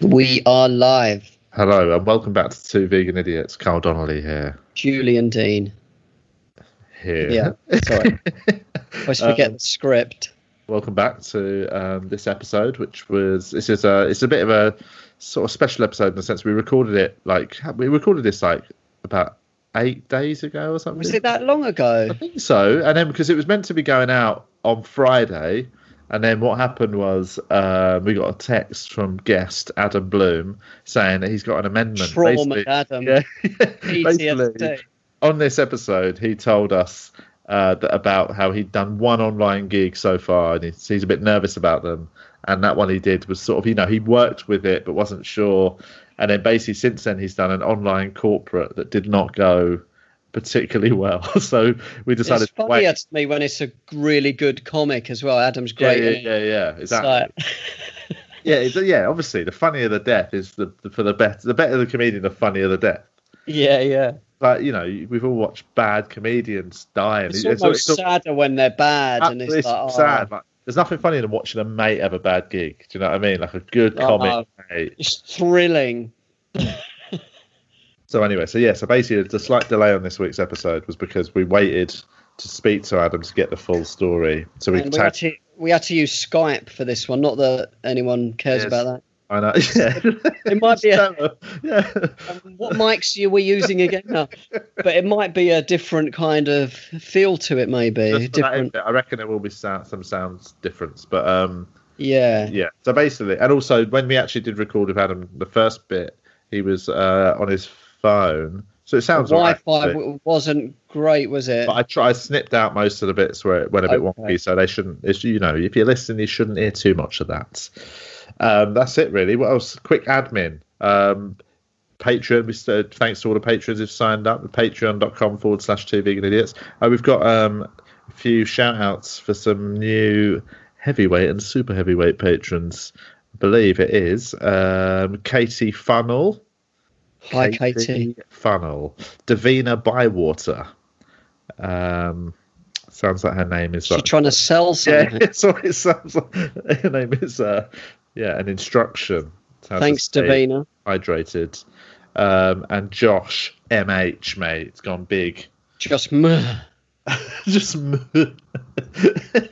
We are live. Hello and welcome back to Two Vegan Idiots. Carl Donnelly here. Julian Dean. Here. Yeah, sorry. Always forget Um, the script. welcome back to um, this episode, which was this is a it's a bit of a sort of special episode in the sense we recorded it like we recorded this like about eight days ago or something. Was it that long ago? I think so. And then because it was meant to be going out on Friday, and then what happened was uh, we got a text from guest Adam Bloom saying that he's got an amendment. Trauma, Adam. Yeah, basically, on this episode, he told us uh, that about how he'd done one online gig so far, and he's, he's a bit nervous about them. And that one he did was sort of, you know, he worked with it but wasn't sure. And then basically since then, he's done an online corporate that did not go particularly well. so we decided It's funnier wait. to me when it's a really good comic as well. Adam's great. yeah, yeah, yeah, It's exactly. Yeah, it's, yeah. Obviously, the funnier the death is the, the for the better. The better the comedian, the funnier the death. yeah, yeah. But you know, we've all watched bad comedians die, and It's it's- almost it's- sadder when they're bad, and it's, it's like, oh, sad. Like, there's nothing funnier than watching a mate have a bad gig. Do you know what I mean? Like a good Oh. comic oh. mate. It's thrilling. So anyway, so yeah, so basically the slight delay on this week's episode was because we waited to speak to Adam to get the full story. So we we, had to, we had to use Skype for this one. Not that anyone cares Yes. about that. I know. Yeah. It might be a- yeah. Um, what mics are we using again? No. But it might be a different kind of feel to it, maybe. Just for that different. I reckon there will be sound, some sounds difference, but um, Yeah. yeah. So basically, and also when we actually did record with Adam, the first bit he was uh, on his phone, so it sounds Wi-Fi but- w- wasn't great, was it? But I try I snipped out most of the bits where it went a bit Okay. wonky, so they shouldn't. You know, if you're listening, you shouldn't hear too much of that. Um, that's it, really. What else? Quick admin. Um, Patreon. We said thanks to all the patrons who've signed up. Patreon.com forward slash two vegan idiots. Uh, we've got um, a few shout outs for some new heavyweight and super heavyweight patrons. I believe it is um, Katie Funnel. Hi, Katie. Funnel. Davina Bywater. Um, sounds like her name is. She's like, trying to sell yeah, something. what it sounds like. Her name is. Uh, yeah, an instruction. Thanks, Davina. Hydrated. Um, and Josh MH, mate, it's gone big. Just. Just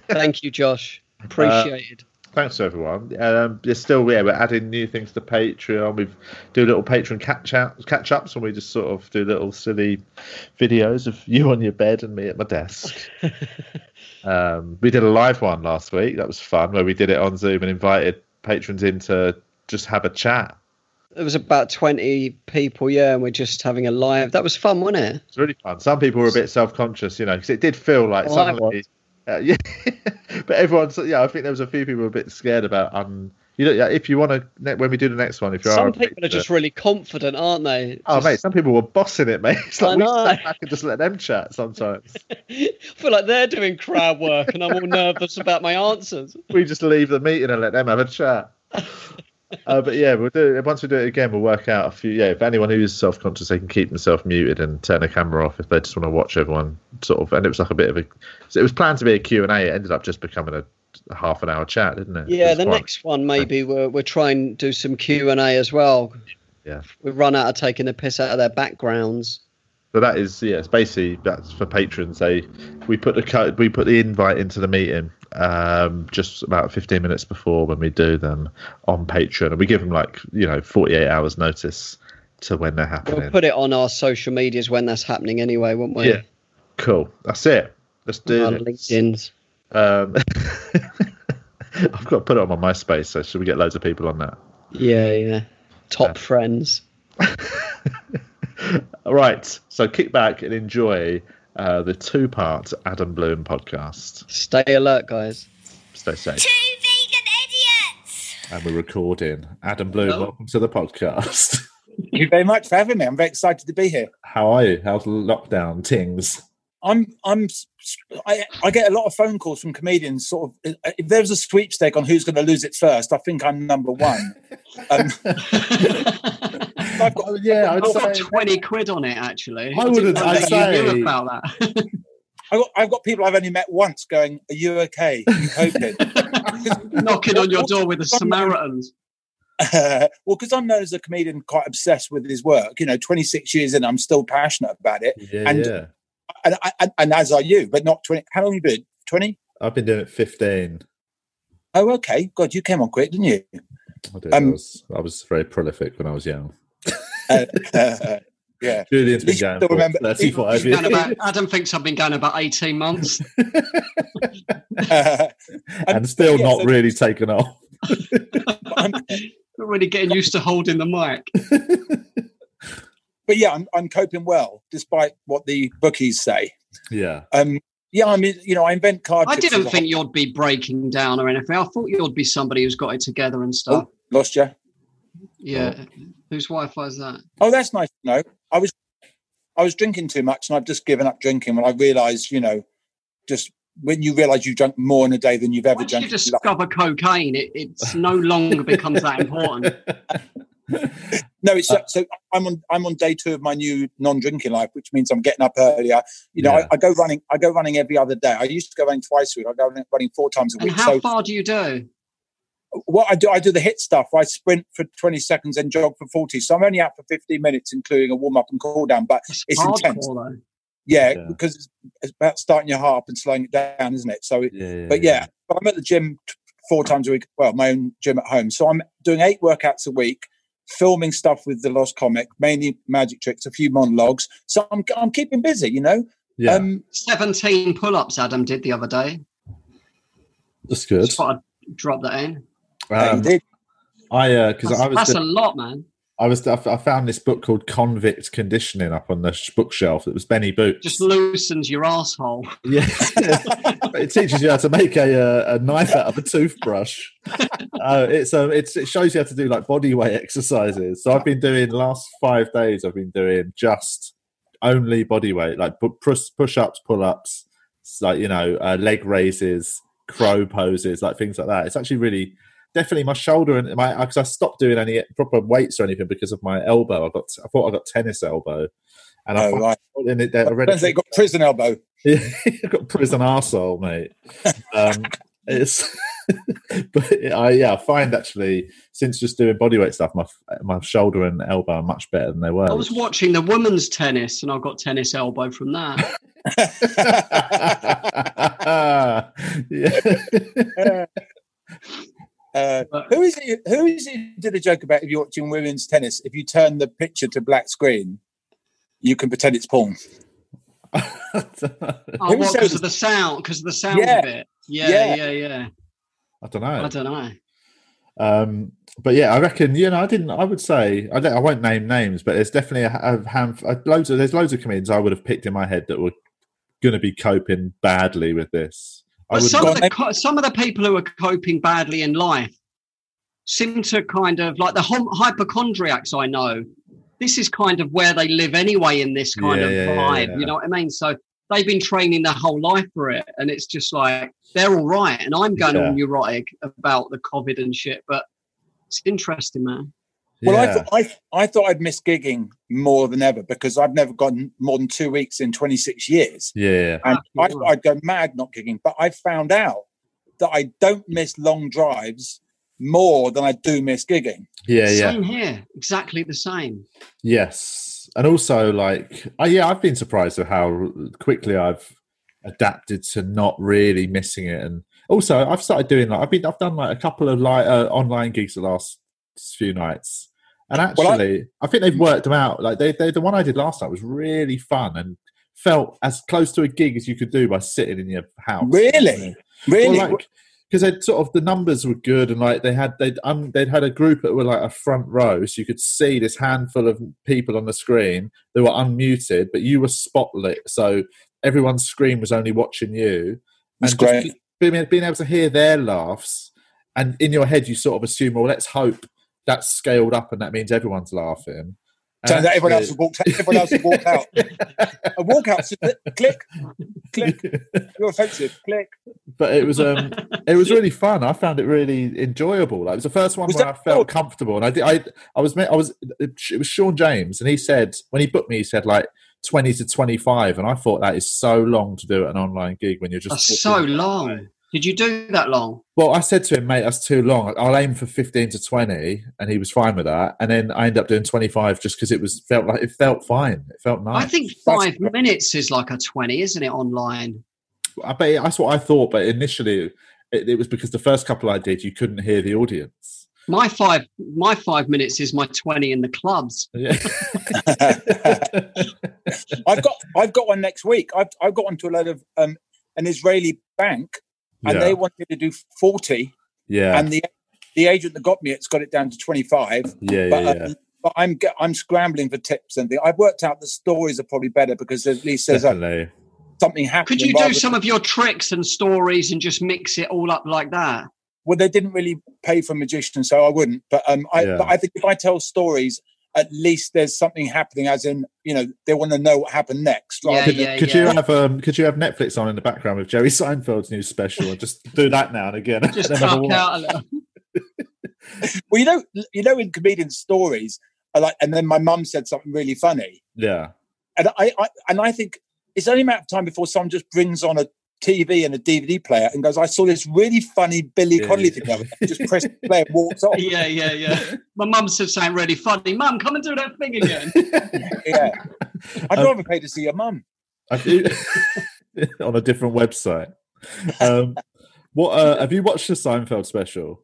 Thank you, Josh. Appreciated. Thanks to everyone. Um, there's still yeah, we're adding new things to Patreon. We've do little patron catch out catch ups, and we just sort of do little silly videos of you on your bed and me at my desk. um, we did a live one last week. That was fun, where we did it on Zoom and invited patrons in to just have a chat. there was about 20 people, yeah, and we're just having a live. That was fun, wasn't it? It's really fun. Some people were a bit self conscious, you know, because it did feel like Oh, I some of the, uh, yeah, but everyone's yeah. I think there was a few people a bit scared about um. You know, yeah, if you want to, when we do the next one, if you are Some a people are just really confident, aren't they? Oh, Just- mate, some people were bossing it, mate. It's like we step back and just let them chat sometimes. I feel like they're doing crowd work and I'm all nervous about my answers. we just leave the meeting and let them have a chat. Uh, but yeah, we'll do once we do it again. We'll work out a few. Yeah, if anyone who is self-conscious, they can keep themselves muted and turn the camera off if they just want to watch everyone. Sort of, and it was like a bit of a. It was planned to be a Q and A. It ended up just becoming a, half an hour chat, didn't it? It Yeah, the quite- next one maybe we're we're trying to do some Q and A as well. Yeah. We've run out of taking the piss out of their backgrounds. So that is yeah, it's basically that's for patrons. They we put the code we put the invite into the meeting um, just about 15 minutes before when we do them on Patreon, and we give them like you know 48 hours notice to when they're happening. We'll put it on our social medias when that's happening anyway, won't we? Yeah. Cool. That's it. Let's do Our this. LinkedIn's. Um, I've got to put it on my MySpace, so should we get loads of people on that? Yeah, yeah. Top Yeah. friends. All right. So kick back and enjoy uh, the two-part Adam Bloom podcast. Stay alert, guys. Stay safe. Two vegan idiots! And we're recording. Adam Bloom, Hello. welcome to the podcast. Thank you very much for having me. I'm very excited to be here. How are you? How's lockdown tings? I'm I'm I, I get a lot of phone calls from comedians. Sort of, if there's a sweepstake on who's going to lose it first, I think I'm number one. Um, I've got, yeah, I'd I've got 20 quid on it, actually. I wouldn't- didn't know I'd that you knew say- about that. I've got I've got people I've only met once going, "Are you okay? Are you coping?" Knocking on your door with the Samaritans. well, because I'm known as a comedian, quite obsessed with his work. You know, 26 years in, I'm still passionate about it, Yeah, And- yeah. and and, and as are you. But not 20. How long have you been? 20? I've been doing it 15. Oh, okay. God, you came on quick, didn't you? I, did. I, Um, was, I was very prolific when I was young. Uh, uh, yeah. Julian's At been going still for remember- 35 years. about, Adam thinks I've been going about 18 months. Uh, and still yeah, not so- really taken off. I'm, Not really getting used to holding the mic. but yeah, I'm, I'm coping well despite what the bookies say. yeah. Um, yeah, I mean, you know, I invent card. I didn't think you'd be breaking down or anything. I thought you'd be somebody who's got it together and stuff. hobby. lost you. Yeah. Whose Wi-Fi is that? Oh, that's nice to know. I was, I was drinking too much, and I've just given up drinking when I realised, you know, just when you realise you've drunk more in a day than you've ever Once you drunk. in your life. discover cocaine, it it's no longer becomes that important. No, it's so, so I'm on I'm on day two of my new non-drinking life, which means I'm getting up earlier. You know, Yeah. I, I go running. I go running every other day. I used to go running twice a week. I go running- running four times a And week. how So far do you do? What I do, I do the HIIT stuff. I sprint for 20 seconds and jog for 40. So I'm only out for 15 minutes, including a warm up and cool down. But It's, It's intense. yeah, Yeah. because it's, it's about starting your heart up and slowing it down, isn't it? So, it- yeah, but yeah, but I'm at the gym four times a week. Well, my own gym at home. So I'm doing eight workouts a week, filming stuff with the Lost Comic, mainly magic tricks, a few monologues. So I'm I'm keeping busy, you know. yeah. Um, 17 pull-ups Adam did the other day. that's good. Just thought I'd drop that in. Yeah, you Um, did. I because That's, I was that's the- a lot, man. I was I found this book called Convict Conditioning up on the bookshelf. It was Benny Boots. Just loosens your asshole. Yeah, it teaches you how to make a uh, a knife out of a toothbrush. uh, it's um, it's it shows you how to do like body weight exercises. So I've been doing last five days. I've been doing just only body weight, like push push ups, pull ups, like you know, uh, leg raises, crow poses, like things like that. It's actually really. Definitely, my shoulder and my because I stopped doing any proper weights or anything because of my elbow. I got I thought I got tennis elbow, and I Oh, thought right. in it there already. They got prison elbow. Yeah, you've got prison arsehole, mate. Um, it's, but I yeah, I find actually since just doing bodyweight stuff, my my shoulder and elbow are much better than they were. I was watching the women's tennis and I got tennis elbow from that. yeah. Uh, who is it? Who is it? Did a joke about if you're watching women's tennis, if you turn the picture to black screen, you can pretend it's porn. Oh, Who what, because of the sound? Because of the sound Yeah. of it. Yeah, Yeah. yeah, yeah. I don't know. I don't know. Um, but yeah, I reckon you know I didn't. I would say I, don't, I won't name names, but there's definitely a, a handful. Loads of there's loads of comedians I would have picked in my head that were going to be coping badly with this. I would some of the co- some of the people who are coping badly in life seem to kind of like the hom- hypochondriacs I know. This is kind of where they live anyway in this kind Yeah, of vibe. yeah. You know what I mean? So they've been training their whole life for it, and it's just like they're all right, and I'm going Yeah. all neurotic about the COVID and shit. But it's interesting, man. Well, I, Yeah. thought I I thought I'd miss gigging more than ever because I've never gone more than two weeks in 26 years, yeah, and I yeah. thought I'd go mad not gigging. But I found out that I don't miss long drives more than I do miss gigging. yeah, yeah. Same here, exactly the same. Yes, and also like, oh yeah, I've been surprised at how quickly I've adapted to not really missing it, and also I've started doing like I've been I've done like a couple of like uh, online gigs the last few nights, and Well, I- actually I, think they've worked them out. Like they, they the one I did last night was really fun and felt as close to a gig as you could do by sitting in your house. Really? Really? Well, like because they sort of the numbers were good and like they had they'd um, they'd had a group that were like a front row, so you could see this handful of people on the screen. They were unmuted, but you were spotlit, so everyone's screen was only watching you. That's and just great. Being, being able to hear their laughs, and in your head you sort of assume, well, let's hope that's scaled up, and that means everyone's laughing. And Turns out everyone else has actually- walked. Everyone else has walked out. A walkout. Click, click. You're offensive. Click. but it was um it was really fun i found it really enjoyable like it was the first one Was where i felt good? comfortable and i did i i was i was it was sean james and he said when he booked me he said like 20 to 25 and i thought that is so long to do an online gig when you're just That's so talking. long. Did you do that long? Well, I said to him, mate, that's too long. I'll aim for fifteen to twenty, and he was fine with that. And then I ended up doing twenty five just because it was felt like it felt fine. It felt nice. I think five minutes is like a 20, isn't it, online? I bet that's what I thought, but initially it, it was because the first couple I did, you couldn't hear the audience. My five my five minutes is my 20 in the clubs. Yeah. I've got I've got one next week. I've I've got one to a load of um, an Israeli bank, and Yeah. they wanted to do forty, yeah. and the the agent that got me it's got it down to twenty five. yeah, But, yeah, um, but I'm I'm scrambling for tips and things. I've worked out the stories are probably better because at least there's a, something happening. Could you do rather some of your tricks and stories and just mix it all up like that? well, they didn't really pay for magicians, so I wouldn't. But um, I, Yeah. but I think if I tell stories, at least there's something happening. As in, you know, they want to know what happened next. Yeah, rather Could, yeah, could yeah. you have um, could you have Netflix on in the background with Jerry Seinfeld's new special and just do that now and again? Just Then have a cut watch. out a little. Well, you know, you know, in comedian stories, I like, and then my mum said something really funny, Yeah, and I, I and I think it's only a matter of time before someone just brings on a TV and a DVD player and goes, "I saw this really funny Billy Yeah, Connolly yeah. thing," the other day." just press play and walks off. Yeah, yeah, yeah. My mum said something really funny. Mum, come and do that thing again. Yeah, I'd Um, rather pay to see your mum. On a different website. Um, what uh, have you watched the Seinfeld special?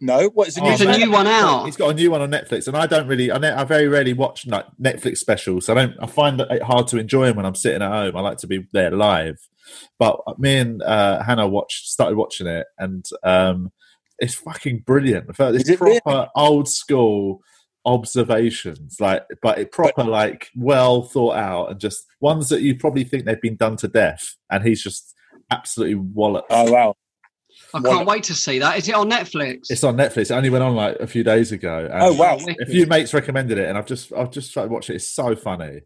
No, what is the Oh, new There's a new one out. He's got a new one on Netflix, and I don't really, I, ne- I very rarely watch like Netflix specials. I don't, I find it hard to enjoy them when I'm sitting at home. I like to be there live. But me and uh, Hannah watched, started watching it, and um, it's fucking brilliant. The first- Is It's it really? proper old school observations, like, but it proper like well thought out, and just ones that you probably think they've been done to death, and he's just absolutely walloped. Oh wow! I can't wait to see that. Is it on Netflix? It's on Netflix. It only went on like a few days ago. and- Oh wow! a few mates recommended it, and I've just I've just started watching it. It's so funny.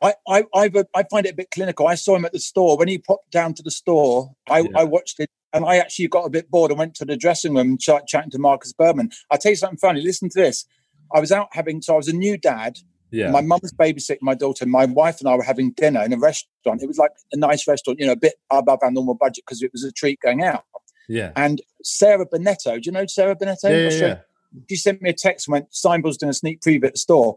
I, I, I, uh, I find it a bit clinical. I saw him at the store when he popped down to the store. I, Yeah. I watched it, and I actually got a bit bored and went to the dressing room and ch- chatting to Marcus Berman. I'll tell you something funny. Listen to this. I was out having, so I was a new dad. Yeah, My mum was babysitting my daughter. My wife and I were having dinner in a restaurant. It was like a nice restaurant, you know, a bit above our normal budget because it was a treat going out. Yeah, And Sarah Bennetto, do you know Sarah Bennetto? yeah, yeah, yeah. she sent me a text and went, Seinfeld's doing a sneak preview at the store.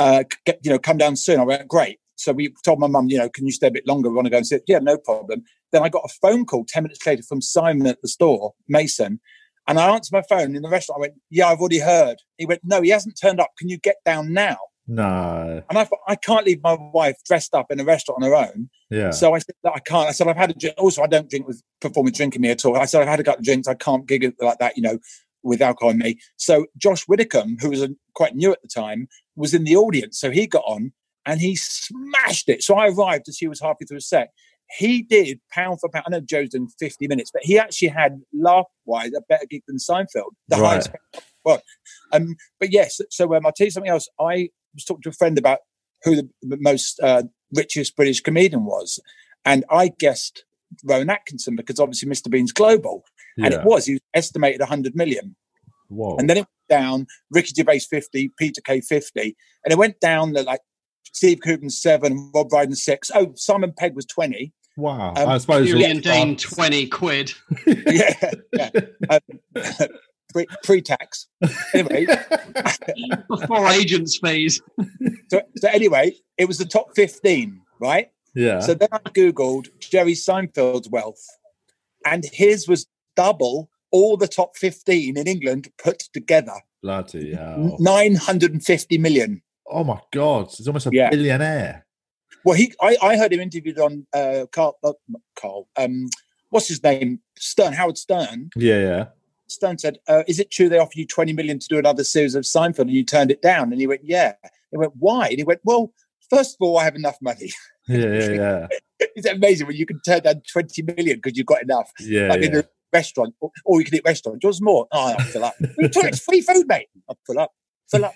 Uh, get, you know, come down soon. I went, great. So we told my mum, you know, can you stay a bit longer? We want to go and sit. Yeah, no problem. Then I got a phone call 10 minutes later from Simon at the store, Mason. And I answered my phone in the restaurant. I went, yeah, I've already heard. He went, no, he hasn't turned up. Can you get down now? No, And I thought, I can't leave my wife dressed up in a restaurant on her own. yeah, So I said, "No, I can't. I said, I've had a drink. Also, I don't drink with performing drinking me at all. I said, I've had a couple of drinks. I can't gig like that, you know, with alcohol in me. So Josh Widdicombe, who was a, quite new at the time, was in the audience. So he got on and he smashed it. So I arrived as he was halfway through a set. He did pound for pound. I know Joe's done 50 minutes, but he actually had laugh wise a better gig than Seinfeld, the Right. highest. Well, um, but yes. So um, I'll tell you something else. I was talking to a friend about who the, the most uh, richest British comedian was, and I guessed Rowan Atkinson because obviously Mr. Bean's global, and it was. He was estimated 100 million. Whoa, And then it went down, Ricky Gervais 50, Peter Kay 50. And it went down to like Steve Coogan 7, Rob Brydon 6. Oh, Simon Pegg was 20. wow. um, I suppose Julian you'll- 20 quid. yeah, yeah. Um, pre- pre-tax. Anyway, Before agents' fees. so, so anyway, it was the top 15, right? yeah, So then I Googled Jerry Seinfeld's wealth, and his was double all the top 15 in England put together. bloody hell. 950 million. Oh my god, he's almost a Yeah. billionaire. Well, he I, I heard him interviewed on uh, Carl, uh, Carl, um, what's his name? Stern, Howard Stern. Yeah, yeah. Stern said, uh, "Is it true they offered you 20 million to do another series of Seinfeld and you turned it down?" And he went, "Yeah." He went, "Why?" And he went, "Well, first of all, I have enough money." Yeah, yeah, yeah. It's amazing when you can turn down 20 million because you've got enough. Yeah, like in yeah. a restaurant, or, or you can eat restaurant. Yours more. Oh, I'll fill up. We talk, it's free food, mate. I'll fill up. Fill up.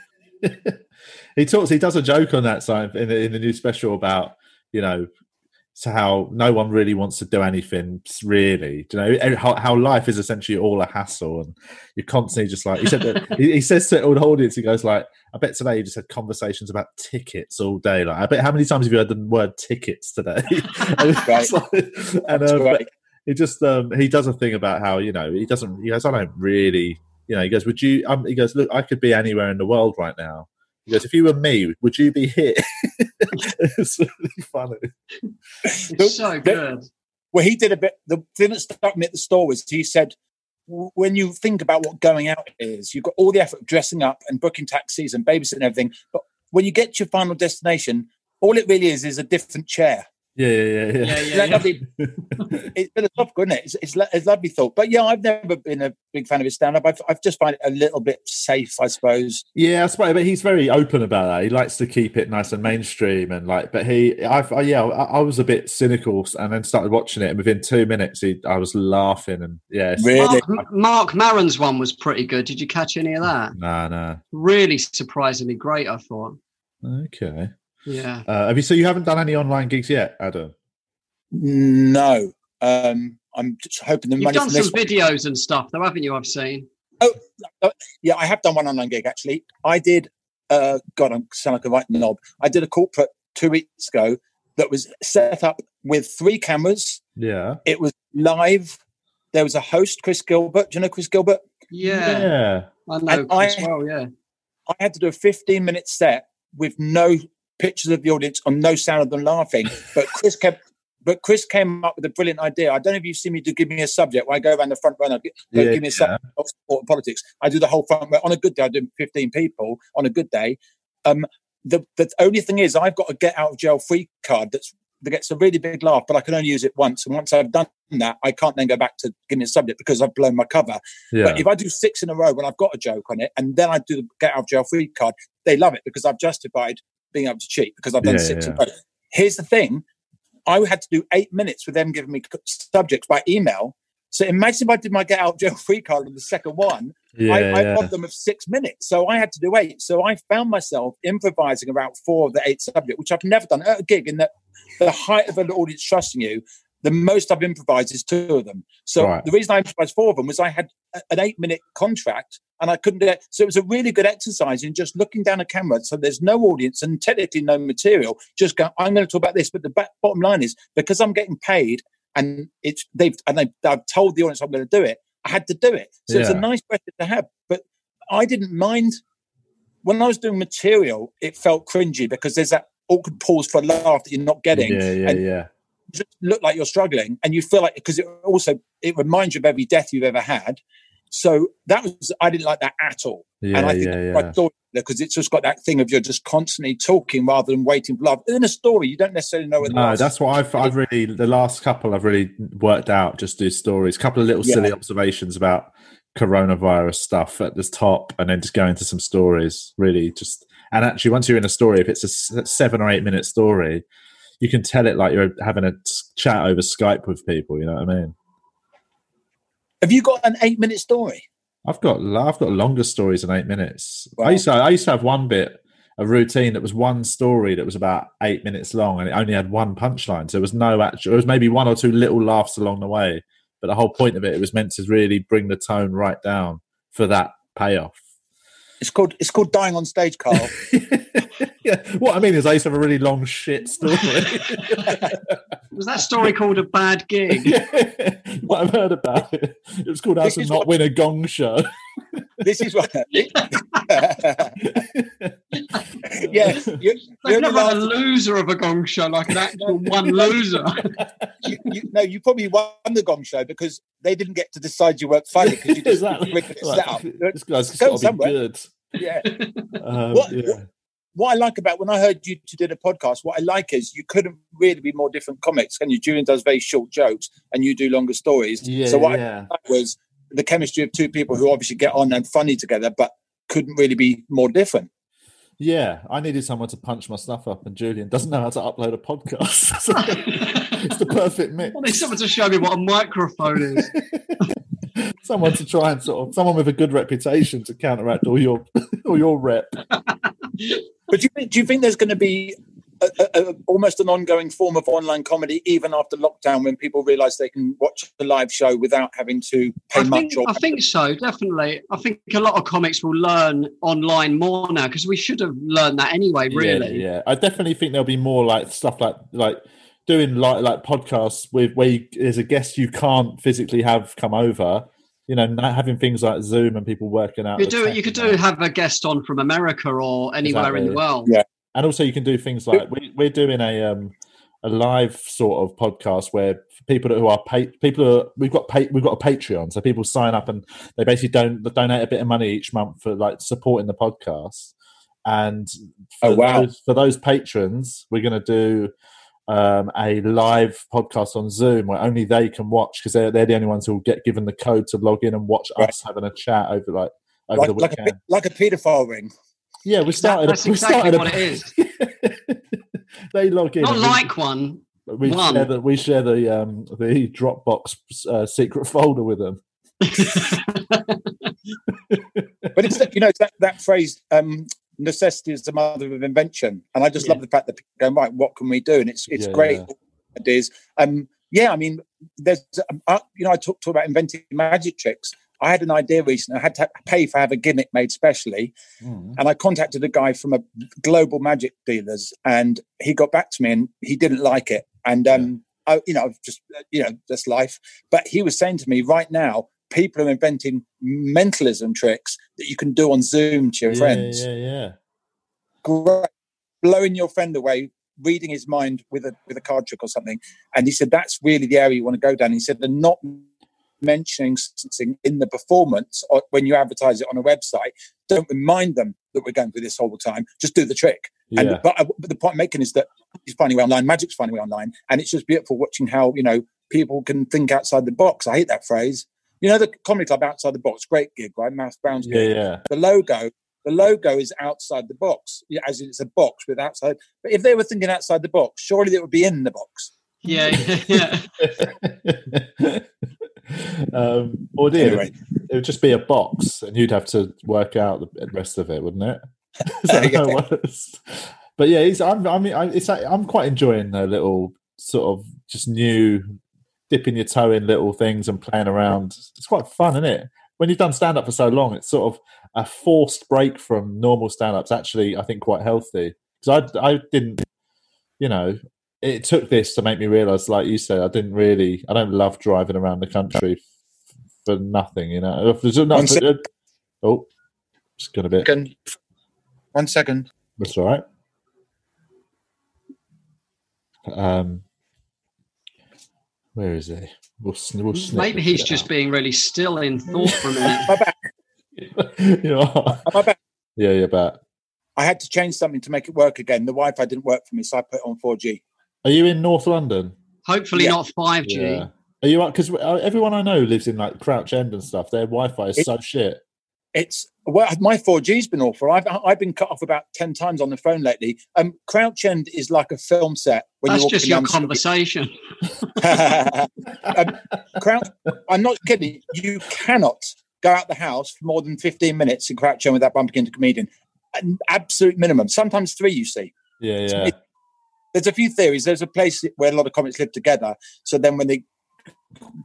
he talks. He does a joke on that side in the, in the new special about you know so how no one really wants to do anything really. Do you know how, how life is essentially all a hassle, and you're constantly just like he said. That, he, he says to all the audience, he goes like, "I bet today you just had conversations about tickets all day. Like, I bet how many times have you heard the word tickets today?" And Right. like- and um, he just um he does a thing about how you know he doesn't he goes I don't really you know he goes would you um, he goes look I could be anywhere in the world right now he goes if you were me would you be here it's really funny It's so good. Well, he did a bit. The thing that stuck me at the store was he said, when you think about what going out is, you've got all the effort of dressing up and booking taxis and babysitting and everything. But when you get to your final destination, all it really is is a different chair. Yeah yeah yeah Yeah, yeah, yeah, yeah. lovely- it's philosophical, isn't it? It's, it's, lo- it's lovely thought. But yeah, I've never been a big fan of his stand up. I've, I've just find it a little bit safe, I suppose. Yeah, I suppose, but he's very open about that. He likes to keep it nice and mainstream, and like, but he, I've, I, yeah, I, I was a bit cynical, and then started watching it, and within two minutes, he, I was laughing, and yeah, Really? Marc, Marc Maron's one was pretty good. Did you catch any of that? nah, nah, Really surprisingly great, I thought. okay. Yeah. Uh, have you? So you haven't done any online gigs yet, Adam? No. Um, I'm just hoping the You've money done from some this. videos and stuff, though, haven't you? I've seen. Oh, yeah, I have done one online gig actually. I did. Uh, God, I'm sound like a right knob. I did a corporate two weeks ago that was set up with three cameras. Yeah, It was live. There was a host, Chris Gilbert. Do you know Chris Gilbert? Yeah, yeah. I know And I- well. Yeah. I had to do a 15 minute set with no pictures of the audience and no sound of them laughing. But Chris kept. But Chris came up with a brilliant idea. I don't know if you've seen me do give me a subject where I go around the front row and I go, Yeah, give me a subject of sport and politics. I do the whole front row. On a good day, I do 15 people. On a good day. Um, the, the only thing is, I've got a get out of jail free card that's that gets a really big laugh, but I can only use it once. And once I've done that, I can't then go back to give me a subject because I've blown my cover. yeah. But if I do six in a row when I've got a joke on it, and then I do the get out of jail free card, they love it because I've justified being able to cheat because I've done Yeah, six yeah. in a row. Here's the thing: I had to do eight minutes with them giving me subjects by email. So imagine if I did my get out jail free card on the second one. yeah, I, I yeah. robbed them of six minutes, so I had to do eight. So I found myself improvising about four of the eight subjects, which I've never done at a gig. In the, the height of an audience trusting you, the most I've improvised is two of them. So Right. the reason I improvised four of them was I had an eight-minute contract and I couldn't do it. So it was a really good exercise in just looking down a camera. So there's no audience and technically no material. Just go. I'm going to talk about this, but the back, bottom line is because I'm getting paid and it's they've and they've, I've told the audience I'm going to do it. I had to do it. So it's a nice pressure to have. But I didn't mind when I was doing material. It felt cringy because there's that awkward pause for a laugh that you're not getting. yeah, yeah, and- yeah. Just look like you're struggling and you feel like because it also it reminds you of every death you've ever had so that was i didn't like that at all Yeah, and i think yeah, yeah. I thought because it's just got that thing of you're just constantly talking rather than waiting for love in a story you don't necessarily know what No, that's what I've I've really the last couple I've really worked out. Just do stories, a couple of little silly observations about coronavirus stuff at the top, and then just go into some stories. Really, just and actually, once you're in a story, if it's a seven or eight minute story, you can tell it like you're having a chat over Skype with people. You know what I mean? have you got an eight minute story I've got I've got longer stories than eight minutes. Wow. I used to I used to have one bit a routine that was one story that was about eight minutes long and it only had one punchline. So there was no actual. It was maybe one or two little laughs along the way, but the whole point of it, it was meant to really bring the tone right down for that payoff. it's called it's called dying on stage carl yeah, what I mean is I used to have a really long shit story. Was that story called a bad gig? what I've heard about it. It was called How This to Not what- Win a Gong Show. this is what yeah you, They've you, never had a loser of a gong show like an actual one loser. you, you, no you probably won the gong show because they didn't get to decide you weren't funny because you just exactly. rigged it Like, set up. this guy's Go got to be good. yeah Um, What- yeah. what I like about when I heard you two did a podcast, what I like is you couldn't really be more different comics, can you? Julian does very short jokes and you do longer stories. Yeah, so what yeah. I liked was the chemistry of two people who obviously get on and funny together, but couldn't really be more different. Yeah, I needed someone to punch my stuff up, and Julian doesn't know how to upload a podcast. So it's the perfect mix. I need someone to show me what a microphone is. someone to try and sort of someone with a good reputation to counteract all your all your rep. But do you think, do you think there's going to be a, a, a, almost an ongoing form of online comedy even after lockdown when people realise they can watch the live show without having to pay I much? think, or I think so, definitely. I think a lot of comics will learn online more now because we should have learned that anyway, really. Yeah, yeah. I definitely think there'll be more like stuff like like doing like like podcasts with where you, there's a guest you can't physically have come over. You know, not having things like Zoom and people working out. You do tech you could do that. have a guest on from America or anywhere in the world. Yeah. and also you can do things like we, we're doing a um a live sort of podcast where people who are pay, people who are, we've got pay, we've got a Patreon, so people sign up and they basically don't donate a bit of money each month for like supporting the podcast. And for Oh, wow. those, for those patrons, we're going to do um, a live podcast on Zoom where only they can watch because they're they're the only ones who will get given the code to log in and watch Right. us having a chat over like over Like, the like, weekend. a, like a paedophile ring. yeah, we That- started. that's we exactly started a- what it is. they log in. Not and we- like one. we One. share the we share the um the Dropbox uh, secret folder with them. But it's that- you know that that phrase um, necessity is the mother of invention, and I just Yeah. love the fact that people go right. What can we do? And it's it's Yeah, great yeah. ideas. Um, yeah, I mean, there's um, uh, you know I talk, talk about inventing magic tricks. I had an idea recently. I had to pay for have a gimmick made specially, and I contacted a guy from a global magic dealers, and he got back to me, and he didn't like it. And um, I, you know, just you know, that's life. But he was saying to me, right now, people are inventing mentalism tricks that you can do on Zoom to your yeah, friends. yeah, yeah. Great, blowing your friend away, reading his mind with a with a card trick or something. And he said that's really the area you want to go down. He said they're not mentioning something in the performance or when you advertise it on a website. Don't remind them that we're going through this whole time. Just do the trick. yeah. And but, uh, but the point I'm making is that he's finding way online, magic's finding way online, and it's just beautiful watching how you know people can think outside the box. I hate that phrase. You know, the comedy club outside the box, great gig, right? Mouse Brown's yeah, gig. yeah. The logo, the logo is outside the box, as it's a box with outside. But if they were thinking outside the box, surely it would be in the box. yeah, yeah. um, or dear, Anyway, it would just be a box, and you'd have to work out the rest of it, wouldn't it? Is that how it works? But yeah, it's, I'm, I mean, I, it's, like- I'm quite enjoying the little sort of just new dipping your toe in little things and playing around. It's quite fun, isn't it? When you've done stand up for so long, it's sort of a forced break from normal stand ups. Actually, I think quite healthy because I, I didn't, you know, it took this to make me realize, like you said, I didn't really, I don't love driving around the country f- for nothing, you know. If there's enough- sec- oh, just got a bit. second. One second. That's all right. Um, where is he? We'll, sn- we'll snip Maybe he's bit just being really still in thought for a minute. My back. out. you know, oh, My back. yeah, yeah, but I had to change something to make it work again. The Wi-Fi didn't work for me, so I put it on 4G. are you in North London? Hopefully Yeah. not 5G. Yeah. Are you up? Because uh, everyone I know lives in like Crouch End and stuff. Their Wi-Fi is It- so shit. It's well, my 4G's been awful. I've I've been cut off about ten times on the phone lately. Um, Crouch End is like a film set. When That's you're just walking your down the street. conversation. um, Crouch, I'm not kidding. You cannot go out the house for more than 15 minutes in Crouch End without bumping into a comedian. An absolute minimum. Sometimes three. You see, Yeah, yeah, there's a few theories. There's a place where a lot of comics live together. So then, when they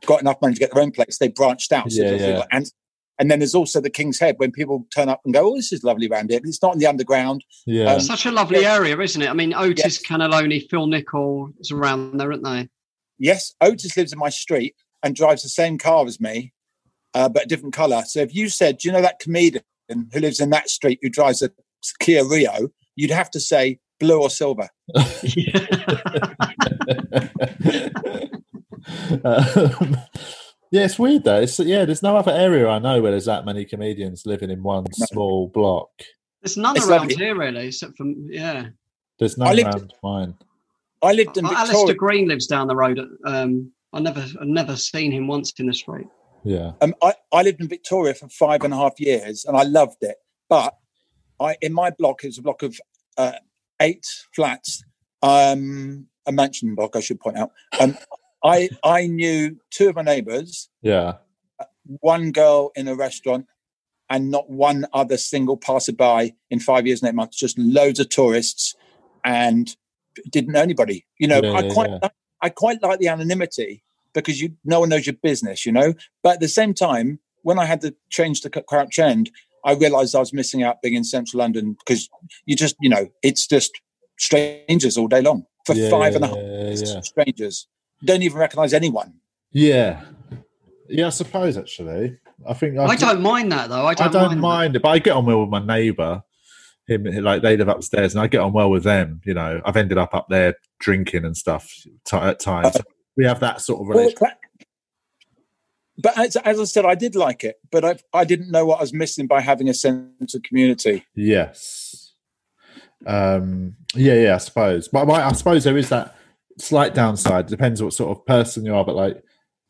got enough money to get their own place, they branched out. So Yeah, yeah. little ants- and then there's also the King's Head when people turn up and go, "Oh, this is lovely around here." But It's not in the underground. yeah. Um, Such a lovely area, isn't it? I mean, Otiz Yes. Cannelloni, Phil Nichol is around there, aren't they? Yes, Otiz lives in my street and drives the same car as me, uh, but a different colour. So if you said, "Do you know that comedian who lives in that street who drives a Kia Rio?" You'd have to say blue or silver. um, yeah, it's weird though. It's yeah. There's no other area I know where there's that many comedians living in one No. small block. There's none It's around lovely. here, really, except from, yeah. There's I none lived- around mine. I lived in Oh, Victoria. Alistair Green lives down the road. Um, I never, I've never seen him once in the street. Yeah, Um, I, I lived in Victoria for five and a half years and I loved it. But I in my block, it was a block of uh, eight flats, um, a mansion block, I should point out. Um, I, I knew two of my neighbours, yeah, one girl in a restaurant, and not one other single passerby in five years and eight months, just loads of tourists and didn't know anybody. You know, Yeah, I quite yeah. like- I quite like the anonymity because you no one knows your business, you know. But at the same time, when I had to change the Crouch End, I realised I was missing out being in central London because you just, you know, it's just strangers all day long. for Yeah, five and a half yeah. strangers. Don't even recognise anyone. Yeah, yeah. I suppose actually, I think I don't mind that though. I I don't, don't mind. mind it, but I get on well with my neighbour. Him, like they live upstairs, and I get on well with them. You know, I've ended up up there drinking and stuff t- at times. we have that sort of relationship. that- but as, as I said, I did like it, but I, I didn't know what I was missing by having a sense of community. Yes. Um, yeah, yeah, I suppose. But I, I suppose there is that slight downside. Depends what sort of person you are. But like,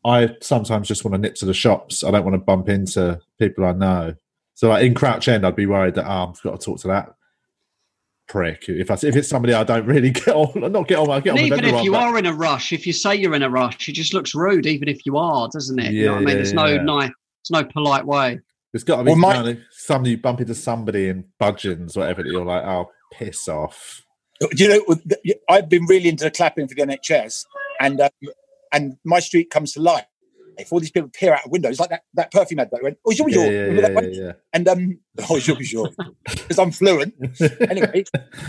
I sometimes just want to nip to the shops. I don't want to bump into people I know. So like in Crouch End, I'd be worried that oh, I've got to talk to that prick. If I if it's somebody I don't really get on, not get on. I get And on with even everyone. if you but- are in a rush, if you say you're in a rush, it just looks rude, even if you are, doesn't it? you know Yeah, I mean? yeah, There's no yeah. nice, there's no polite way. it's got to be Well, my- kind of somebody you bump into somebody in Budgens, whatever. That you're like, oh, piss off. Do you know? I've been really into clapping for the NHS, and um, and my street comes to life. If all these people peer out of windows, like that, that perfume ad that went, oh, sure, Yeah, sure. yeah, yeah, that yeah, And um, oh, sure, sure, because I'm fluent. anyway,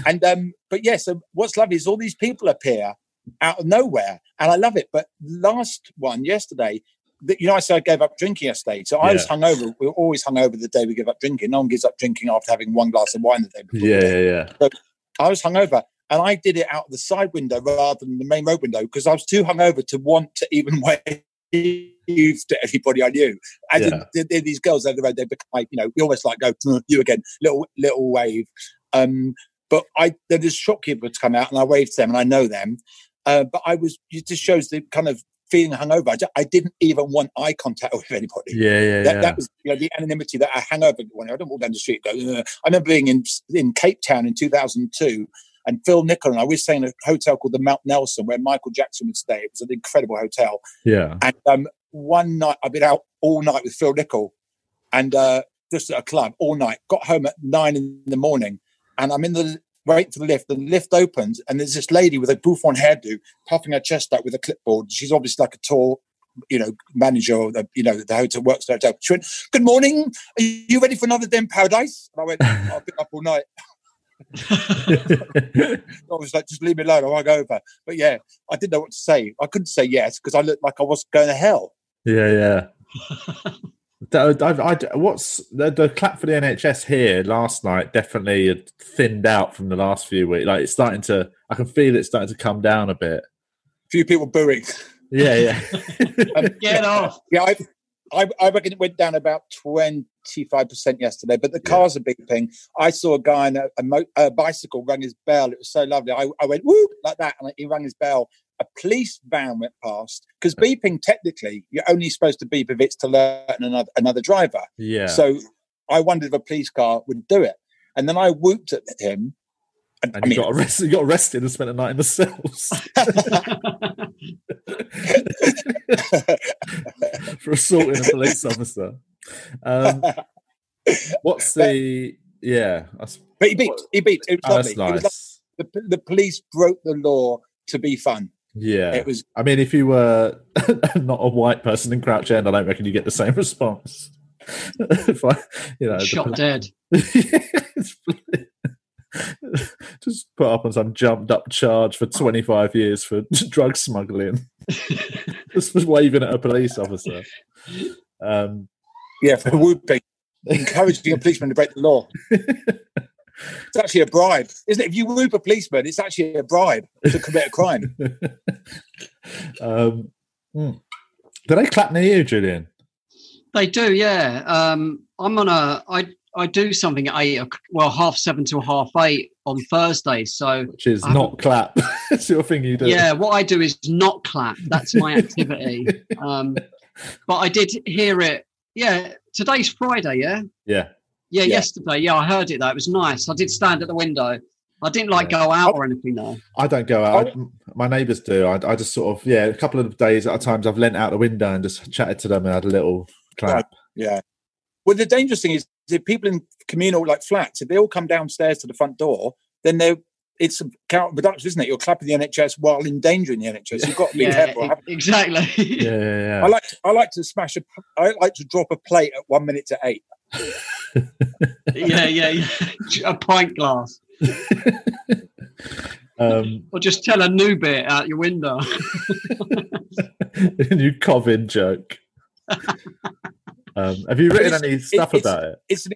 and um, but yeah, so what's lovely is all these people appear out of nowhere, and I love it. But last one yesterday, the, you know, I said I gave up drinking yesterday, so I was Yeah. hungover. We were always hungover the day we give up drinking. No one gives up drinking after having one glass of wine the day before. yeah, yeah, yeah. I was hungover, and I did it out of the side window rather than the main road window because I was too hungover to want to even wave to anybody I knew. And Yeah. there- there these girls over the road, they become like, you know, we almost like go "Mm, you again, little little wave. Um, but I then this shopkeeper come out and I waved to them and I know them. Uh, but I was it just shows the kind of feeling hungover. I, ju- I didn't even want eye contact with anybody Yeah, yeah, that, yeah. that was you know the anonymity that I hang over when I don't walk down the street. Go, "Ugh." I remember being in in Cape Town in 2002, and Phil Nichol and I were staying at a hotel called the Mount Nelson where Michael Jackson would stay. It was an incredible hotel, yeah. and um, one night I've been out all night with Phil Nichol, and uh, just at a club all night. Got home at nine in the morning, and I'm in the waiting for the lift. The lift opens, and there's this lady with a bouffant hairdo, puffing her chest out with a clipboard. She's obviously like a tall, you know, manager of the, you know, the hotel works at the hotel. She went, "Good morning. Are you ready for another day in paradise?" And I went, "I've been up all night." I was like, "Just leave me alone. I won't go over." But yeah, I didn't know what to say. I couldn't say yes because I looked like I was going to hell. Yeah, yeah. That- I, I, what's the, the clap for the NHS here last night? Definitely thinned out from the last few weeks. Like it's starting to, I can feel it starting to come down a bit. A few people booing. Yeah, yeah, Um, Get off. Yeah, I, I, I reckon it went down about twenty five percent yesterday. But the Yeah. cars are beeping. I saw a guy on a, a, mo- a bicycle rang his bell. It was so lovely. I, I went whoop like that, and he rang his bell. A police van went past because beeping technically you're only supposed to beep if it's to alert another another driver. yeah. So I wondered if a police car would do it, and then I whooped at him. And, and I you mean, got arrested. You got arrested and spent a night in the cells for assaulting a police officer. Um, what's the? Yeah, but he beeped. He beeped. It was oh, lovely. that's It was nice. like the, the police broke the law to be fun. Yeah, It was I mean, if you were not a white person in Crouch End, I don't reckon you get the same response. if I, you know, Shot poli- dead. just put up on some jumped up charge for 25 years for drug smuggling. just was waving at a police officer. Um, Yeah, for whooping, encouraging a policeman to break the law. It's actually a bribe, isn't it? If you whoop a policeman, it's actually a bribe to commit a crime. um, hmm. Do they clap near you, Julian? They do, yeah. Um, I'm on a. I I do something at eight. Well, half seven to half eight on Thursday. So Which is I not clap. it's your thing you do. yeah, what I do is not clap. That's my activity. um, but I did hear it. Yeah, today's Friday. Yeah, Yeah. Yeah. Yeah. Yesterday, yeah, I heard it. Though it was nice. I did stand at the window. I didn't like Yeah. go out oh. or anything though. I don't go out. Oh, I, my neighbours do. I, I just sort of, yeah, a couple of days at a times I've leant out the window and just chatted to them and had a little clap. Yeah. Well, the dangerous thing is if people in communal like flats, if they all come downstairs to the front door, then they're it's counterproductive, isn't it? You're clapping the NHS while endangering the NHS. You've got to be Yeah, careful. exactly. Yeah, yeah, yeah. I like to, I like to smash a I like to drop a plate at one minute to eight. Yeah, yeah, yeah. A pint glass. Um, Or just tell a new bit out your window. A new Covid joke. Um, have you written any stuff it's- about it? It's an,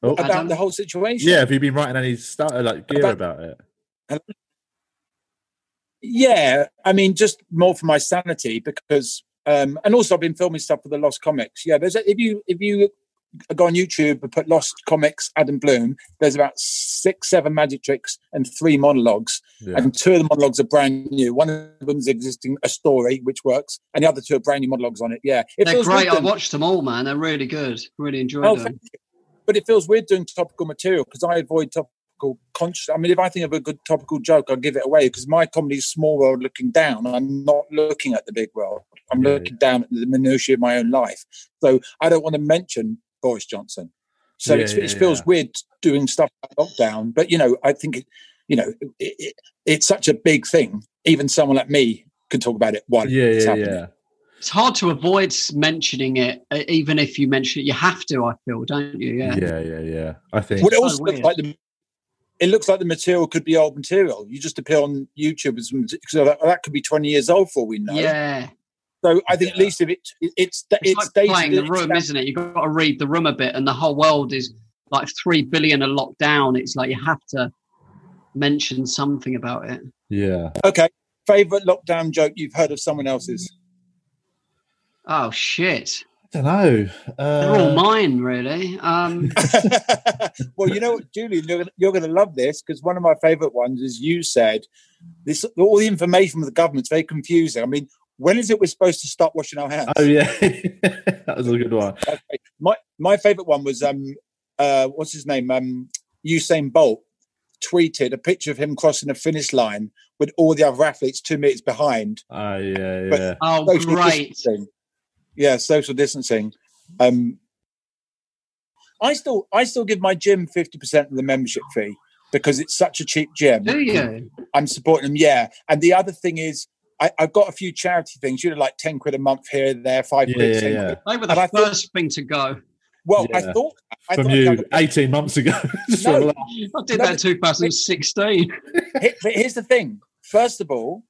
Oh, about the whole situation. yeah. Have you been writing any stuff like gear About- about it? Yeah, I mean, just more for my sanity because, um, and also I've been filming stuff for the Lost Comics. Yeah, there's a, if you if you go on YouTube and put Lost Comics Adam Bloom, there's about six, seven magic tricks and three monologues, Yeah. and two of the monologues are brand new. One of them's existing a story which works, and the other two are brand new monologues on it. Yeah, it They're great. weird I watched them all, man. They're really good. Really enjoyed Oh, them. But it feels weird doing topical material because I avoid topical conscious. I mean, if I think of a good topical joke, I'll give it away because my comedy is small world looking down. I'm not looking at the big world. I'm Yeah, looking down at the minutiae of my own life. So I don't want to mention Boris Johnson. So Yeah, it's, yeah, it feels yeah. weird doing stuff like lockdown. But you know, I think it, you know it, it, it's such a big thing. Even someone like me can talk about it while Yeah, it's yeah, happening. yeah. It's hard to avoid mentioning it, uh, even if you mention it. You have to, I feel, don't you? Yeah. Yeah, yeah, yeah. I think. Well, it so looks like the it looks like the material could be old material. You just appear on YouTube as so that, that could be twenty years old for all we know. Yeah. So I think at least if it, it it's It's, it's, like dated, playing the it's room, down- isn't it? You've got to read the room a bit, and the whole world is like three billion are locked down. It's like you have to mention something about it. Yeah. Okay, favorite lockdown joke you've heard of someone else's? Oh shit! I don't know. They're all Uh, mine, really. Um, well, you know what, Julie, you're, gonna- you're going to love this because one of my favorite ones is you said this all the information from the government's very confusing. I mean, when is it we're supposed to stop washing our hands? oh yeah, that was a good one. Okay. My my favorite one was um uh what's his name um Usain Bolt tweeted a picture of him crossing the finish line with all the other athletes two minutes behind. Oh yeah, But- yeah. oh, Social great! distancing. Yeah, social distancing. Um, I still I still give my gym fifty percent of the membership fee because it's such a cheap gym. Do you? I'm supporting them. Yeah, and the other thing is. I, I've got a few charity things. You know, like ten quid a month here, and there, five Yeah, quid. yeah, yeah. quid. They were And the thought- first thing to go. Well, I thought I From thought you have a- 18 months ago. Just for a No. I did No, that in 2016. Here- but here's the thing. First of all,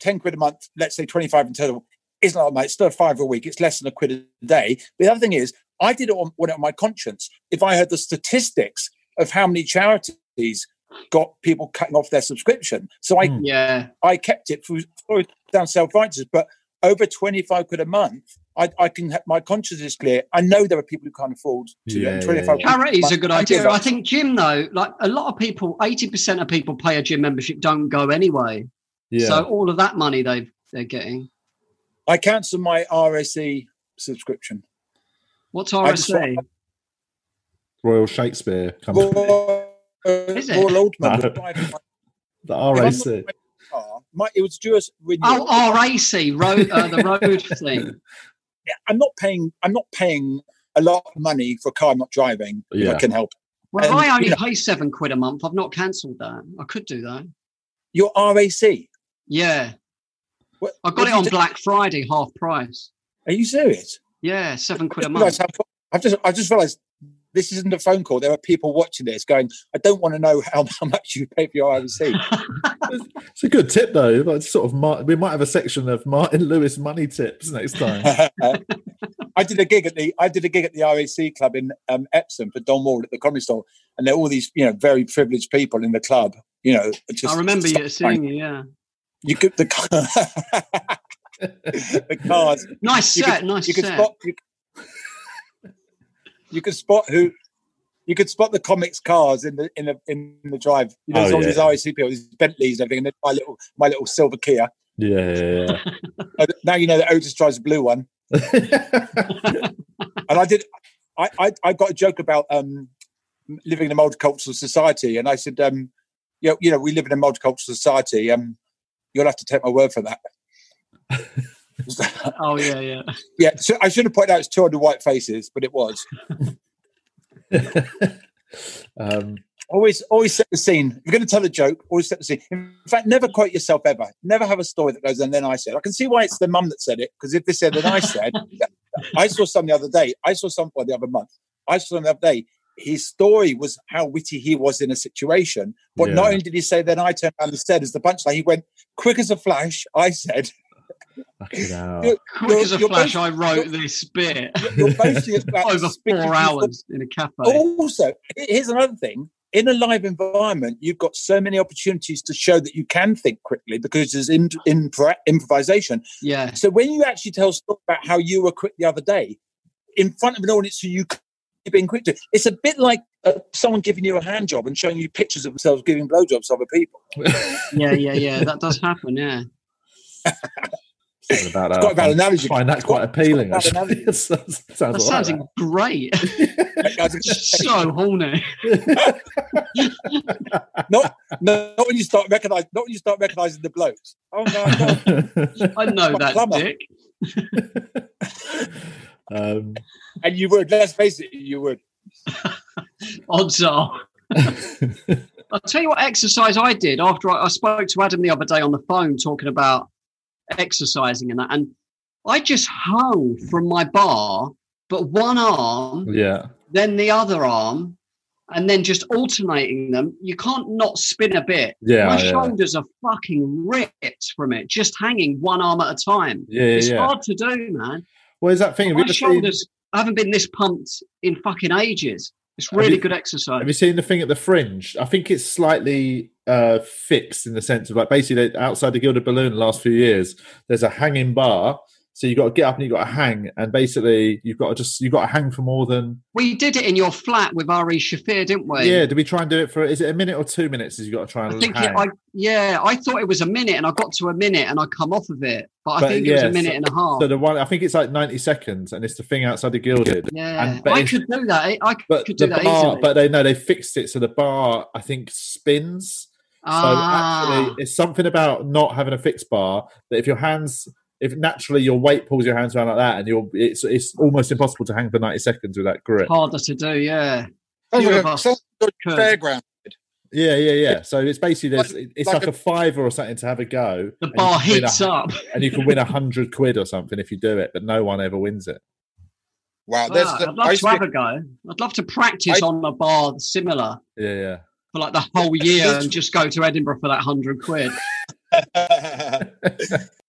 10 quid a month, let's say 25 in total, isn't a lot, mate. It's still five a week. It's less than a quid a day. But the other thing is, I did it on, on my conscience. If I heard the statistics of how many charities got people cutting off their subscription. So I, Hmm. yeah, I kept it for, for down self-righteous, but over 25 quid a month, I, I can have my conscience is clear. I know there are people who can't afford to Yeah, and yeah, 25 yeah. quid charity's a good idea. I up. think gym though, like a lot of people, 80% of people pay a gym membership don't go anyway. Yeah. So all of that money they they're getting. I cancelled my RSC subscription. What's RSC? Royal Shakespeare company. Royal, Is it? Royal Ultimate No. was the RAC. not my it was due as renewal. Oh, RAC, road, uh, the road thing. I'm not paying. I'm not paying a lot of money for a car I'm not driving. If Yeah. I can help. Well, And, I only you know- pay seven quid a month. I've not cancelled that. I could do that. Your RAC. Yeah, What, I got it on do? Black Friday, half price. Are you serious? Yeah, seven quid a month. I've just. I just realised this isn't a phone call. There are people watching this going. I don't want to know how, how much you pay for your RAC. It's a good tip though. Like sort of, Mar- we might have a section of Martin Lewis money tips next time. I did a gig at the I did a gig at the RAC club in um, Epsom for Don Ward at the comedy store, and there are all these you know very privileged people in the club. You know, just I remember you just seeing you. Yeah, You could the the cars. nice You set, could, nice you could set. spot you, you could spot who you could spot the comics cars in the in the in the drive. You know, Oh, all yeah. these RAC people, these Bentleys and everything, and then my little my little silver Kia. yeah, yeah, Uh, Now you know that Otiz drives a blue one. and I did. I, I I got a joke about um living in a multicultural society, and I said, um, you know, you know, we live in a multicultural society. Um, you'll have to take my word for that. Oh yeah, yeah. yeah, so I should have pointed out it's two hundred white faces, but it was um, always always set the scene. If you're going to tell a joke, always set the scene. In fact, never quote yourself ever. Never have a story that goes and then I said. I can see why it's the mum that said it because if they said then I said, I saw some the other day. I saw some the other month. I saw some the other day. his story was how witty he was in a situation. But not only did he say, then I turned around and said, as the punchline, he went, quick as a flash, I said, Fucking hell. You're- Quick You're- as a flash, I wrote this bit you're boasting about over four hours in a cafe. Also, here's another thing. In a live environment, you've got so many opportunities to show that you can think quickly because there's in, impro- improvisation. Yeah, So when you actually tell a story about how you were quick the other day, in front of an audience who you could have been quick to, it's a bit like uh, someone giving you a hand job and showing you pictures of themselves giving blowjobs to other people. yeah, yeah, yeah. That does happen. Yeah. Something about that. quite a I bad find- analogy. find that quite quite- appealing. it's quite a sounds, That sounds sounds like great. Not, so horny. not when you start recognizing, not when you start recognizing the blokes. Oh no, no. I know that, Plumber. Dick. um, and you would. Let's face it, you would. Odds are. I'll tell you what exercise I did after I, I spoke to Adam the other day on the phone talking about exercising and that. And I just hung from my bar, but one arm, yeah, then the other arm, and then just alternating them. You can't not spin a bit. yeah, my yeah. shoulders are fucking ripped from it, just hanging one arm at a time. Yeah, yeah, it's yeah. hard to do, man. What is that thing? My ever seen, shoulders haven't been this pumped in fucking ages. It's really you- good exercise. have you seen the thing at the fringe? I think it's slightly uh, fixed in the sense of like basically outside the Gilded Balloon the last few years, there's a hanging bar. So you've got to get up and you've got to hang, and basically you've got to just you've got to hang for more than We did it in your flat with Ari Shaffir, didn't we? yeah. Did we try and do it for? Is it a minute or two minutes? Is you got to try and I think hang? it, I yeah, I thought it was a minute, and I got to a minute, and I come off of it. But I But think it was a minute so- and a half. so the one I think it's like ninety seconds, and it's the thing outside the Gilded. yeah, and- but I could do that. I- I But could do the that bar, easily. but they no, they fixed it so the bar I think spins. So ah, actually, it's something about not having a fixed bar that if your hands, if naturally your weight pulls your hands around like that, and you're, it's it's almost impossible to hang for ninety seconds with that grip. harder to do. Yeah, Sounds Few like a- sounds like a fairground. Yeah, yeah, yeah. So it's basically there's, it's like like, a- a fiver or something to have a go. the and you bar can win a- heats up. and you can win a hundred quid or something if you do it, but no one ever wins it. Wow, there's Ah, the, I'd love to have a go. I'd love to practice I- on a bar similar Yeah, yeah. for like the whole year and just go to Edinburgh for that hundred quid.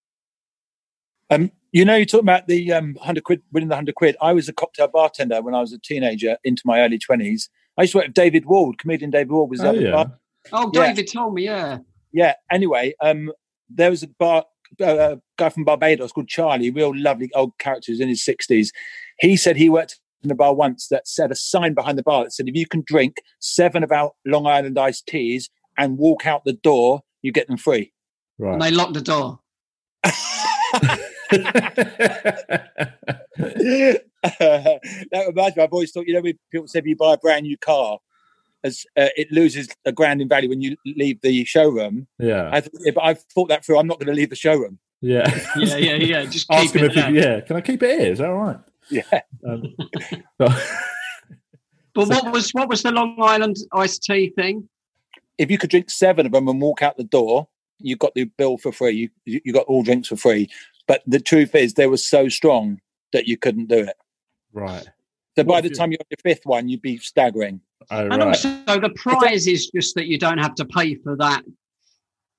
um, you know, you talk about the um, hundred quid winning the hundred quid. I was a cocktail bartender when I was a teenager into my early twenties. I used to work with David Ward, comedian David Ward was the Oh, yeah. bar. Oh, Yeah. David told me, yeah. Yeah. Anyway, um, there was a bar uh, guy from Barbados called Charlie, real lovely old character, who's in his sixties. He said he worked in a bar once that said a sign behind the bar that said, "If you can drink seven of our Long Island iced teas and walk out the door, you get them free." Right. And they locked the door. that reminds me. I've always thought, you know, when people say if you buy a brand new car, as uh, it loses a grand in value when you leave the showroom. yeah, I th- if I've thought that through. I'm not going to leave the showroom. yeah. Yeah, yeah, yeah. Just Ask keep him it if he, there. yeah. Can I keep it here? Is that all right? Yeah. Um, but- But what was what was the Long Island iced tea thing? If you could drink seven of them and walk out the door, you got the bill for free. You you you got all drinks for free. But the truth is, they were so strong that you couldn't do it. right. So by the you- time you're on your fifth one, you'd be staggering. Oh, And right. also the prize is just that you don't have to pay for that.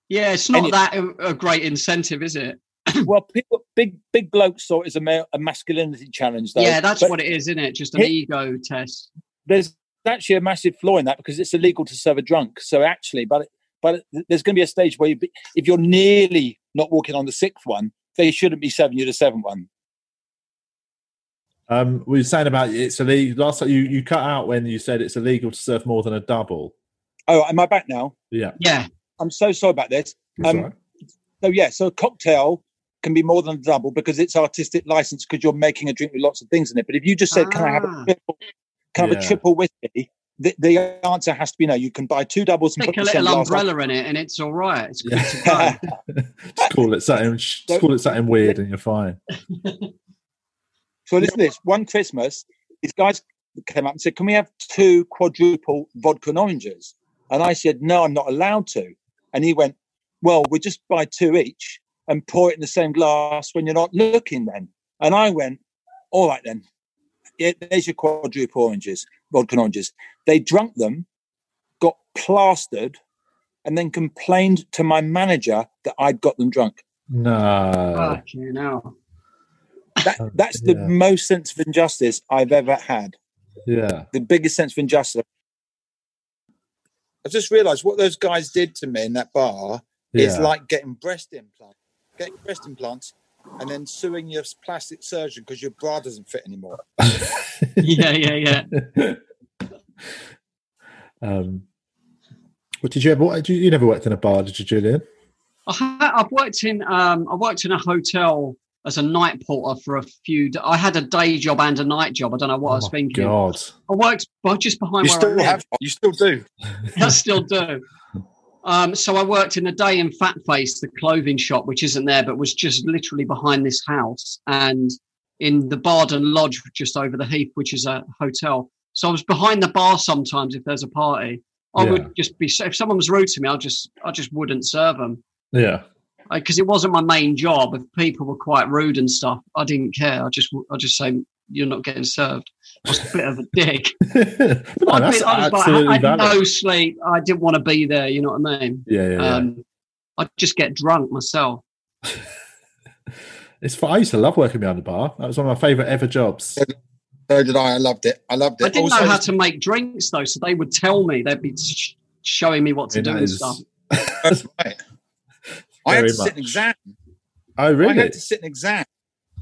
Yeah, it's not And that a, a great incentive, is it? well, people, big big blokes saw it as a, male, a masculinity challenge, though. yeah, that's But what it is, isn't it? Just an Hit- ego test. there's actually a massive flaw in that because it's illegal to serve a drunk. So actually, but but there's going to be a stage where you be, if you're nearly not walking on the sixth one, they shouldn't be serving you the seventh one. Um, we were saying about it's illegal. Last time you, you cut out when you said it's illegal to serve more than a double. Oh, am I back now? Yeah. Yeah, I'm so sorry about this. Um, all right. So yeah, so a cocktail can be more than a double because it's artistic license because you're making a drink with lots of things in it. But if you just said, "Can I have Ah. a triple, can I have a triple whiskey?" The, the answer has to be no. You can buy two doubles and stick put a little glass on. umbrella in it, and it's all right. It's good Yeah. to go. just call it something. Just call it something weird, and you're fine. So listen to this. One Christmas, these guys came up and said, "Can we have two quadruple vodka and oranges?" And I said, "No, I'm not allowed to." And he went, "Well, we'll just buy two each and pour it in the same glass when you're not looking." Then, and I went, "All right then." Yeah, there's your quadruple oranges, vodka oranges. They drunk them, got plastered, and then complained to my manager that I'd got them drunk. No. Fucking hell. That, Oh, that's the yeah. most sense of injustice I've ever had. Yeah. The biggest sense of injustice. I've just realised what those guys did to me in that bar is Yeah. like getting breast implants, getting breast implants, and then suing your plastic surgeon because your bra doesn't fit anymore. Yeah, yeah, yeah. um, what did you ever? Did you, you never worked in a bar, did you, Julian? I ha- I've worked in um, I worked in a hotel as a night porter for a few. I had a day job and a night job. I don't know what I was Oh my thinking. God. I worked well, just behind You where still live. have, you still do. I still do. Um, so I worked in a day in Fat Face, the clothing shop, which isn't there, but was just literally behind this house, and in the Bardon Lodge, just over the Heath, which is a hotel. So I was behind the bar sometimes if there's a party. I Yeah. would just be if someone was rude to me, I just I just wouldn't serve them Yeah. because it wasn't my main job. If people were quite rude and stuff, I didn't care. I just I just say you're not getting served. I was a bit of a dick. no, I'd that's be- I was like, I had valid. no sleep. I didn't want to be there. You know what I mean? yeah, yeah, yeah. Um, I'd just get drunk myself. it's fun. I used to love working behind the bar. That was one of my favourite ever jobs. So did I. I loved it. I loved it. I didn't Also, know how to make drinks though, so they would tell me. They'd be sh- showing me what to do that and stuff. That's right. I had Very to sit an exam. Oh, I really? had to sit an exam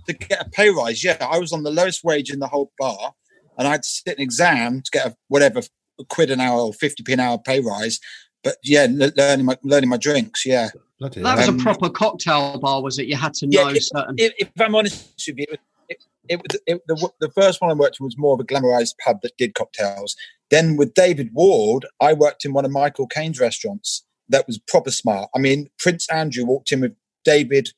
to get a pay rise. Yeah, I was on the lowest wage in the whole bar, and I had to sit an exam to get a whatever a quid an hour or fifty p an hour pay rise. But yeah, le- learning my learning my drinks. Yeah, Bloody That hell. was Um, a proper cocktail bar, was it? You had to Yeah, know certain. if, if I'm honest with you, it, it, was it, the, the first one I worked in was more of a glamorized pub that did cocktails. Then with David Ward, I worked in one of Michael Caine's restaurants that was proper smart. I mean, Prince Andrew walked in with David.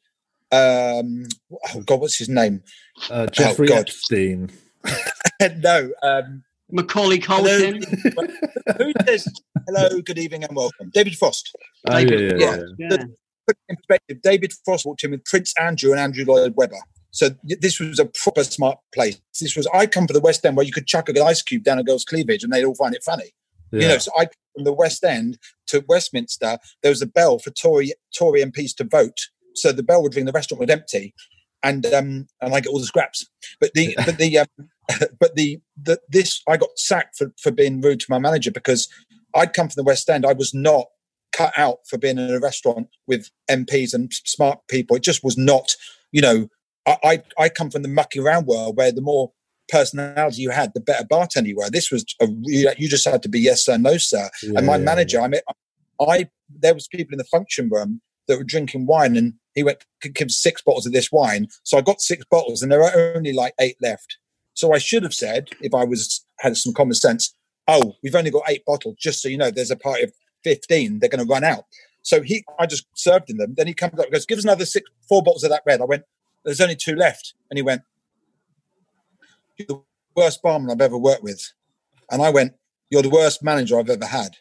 Um, oh God, what's his name? uh, Jeffrey God. Epstein. no, um, Macaulay hello. Culkin. Who says hello, good evening, and welcome? David Frost. Oh, David yeah, Frost, yeah. yeah. put in perspective, David Frost walked in with Prince Andrew and Andrew Lloyd Webber. So this was a proper smart place. This was I come from the West End where you could chuck an ice cube down a girl's cleavage and they'd all find it funny. yeah. You know, so I from the West End to Westminster, there was a bell for Tory Tory MPs to vote. So the bell would ring, the restaurant would empty, and um and I get all the scraps. But the but the um, but the, the this I got sacked for for being rude to my manager because I'd come from the West End. I was not cut out for being in a restaurant with MPs and smart people. It just was not, you know. I I, I come from the mucky around world where the more personality you had, the better bartender you were. This was a you, just had to be yes sir, no sir. and my Yeah, manager, I mean, I there was people in the function room that were drinking wine, and he went give six bottles of this wine. So I got six bottles, and there are only like eight left. So I should have said, if I was had some common sense, oh, we've only got eight bottles. Just so you know, there's a party of fifteen. They're going to run out. So he, I just served him them. Then he comes up and goes, "Give us another six, four bottles of that red." I went, "There's only two left," and he went, "You're the worst barman I've ever worked with," and I went, "You're the worst manager I've ever had,"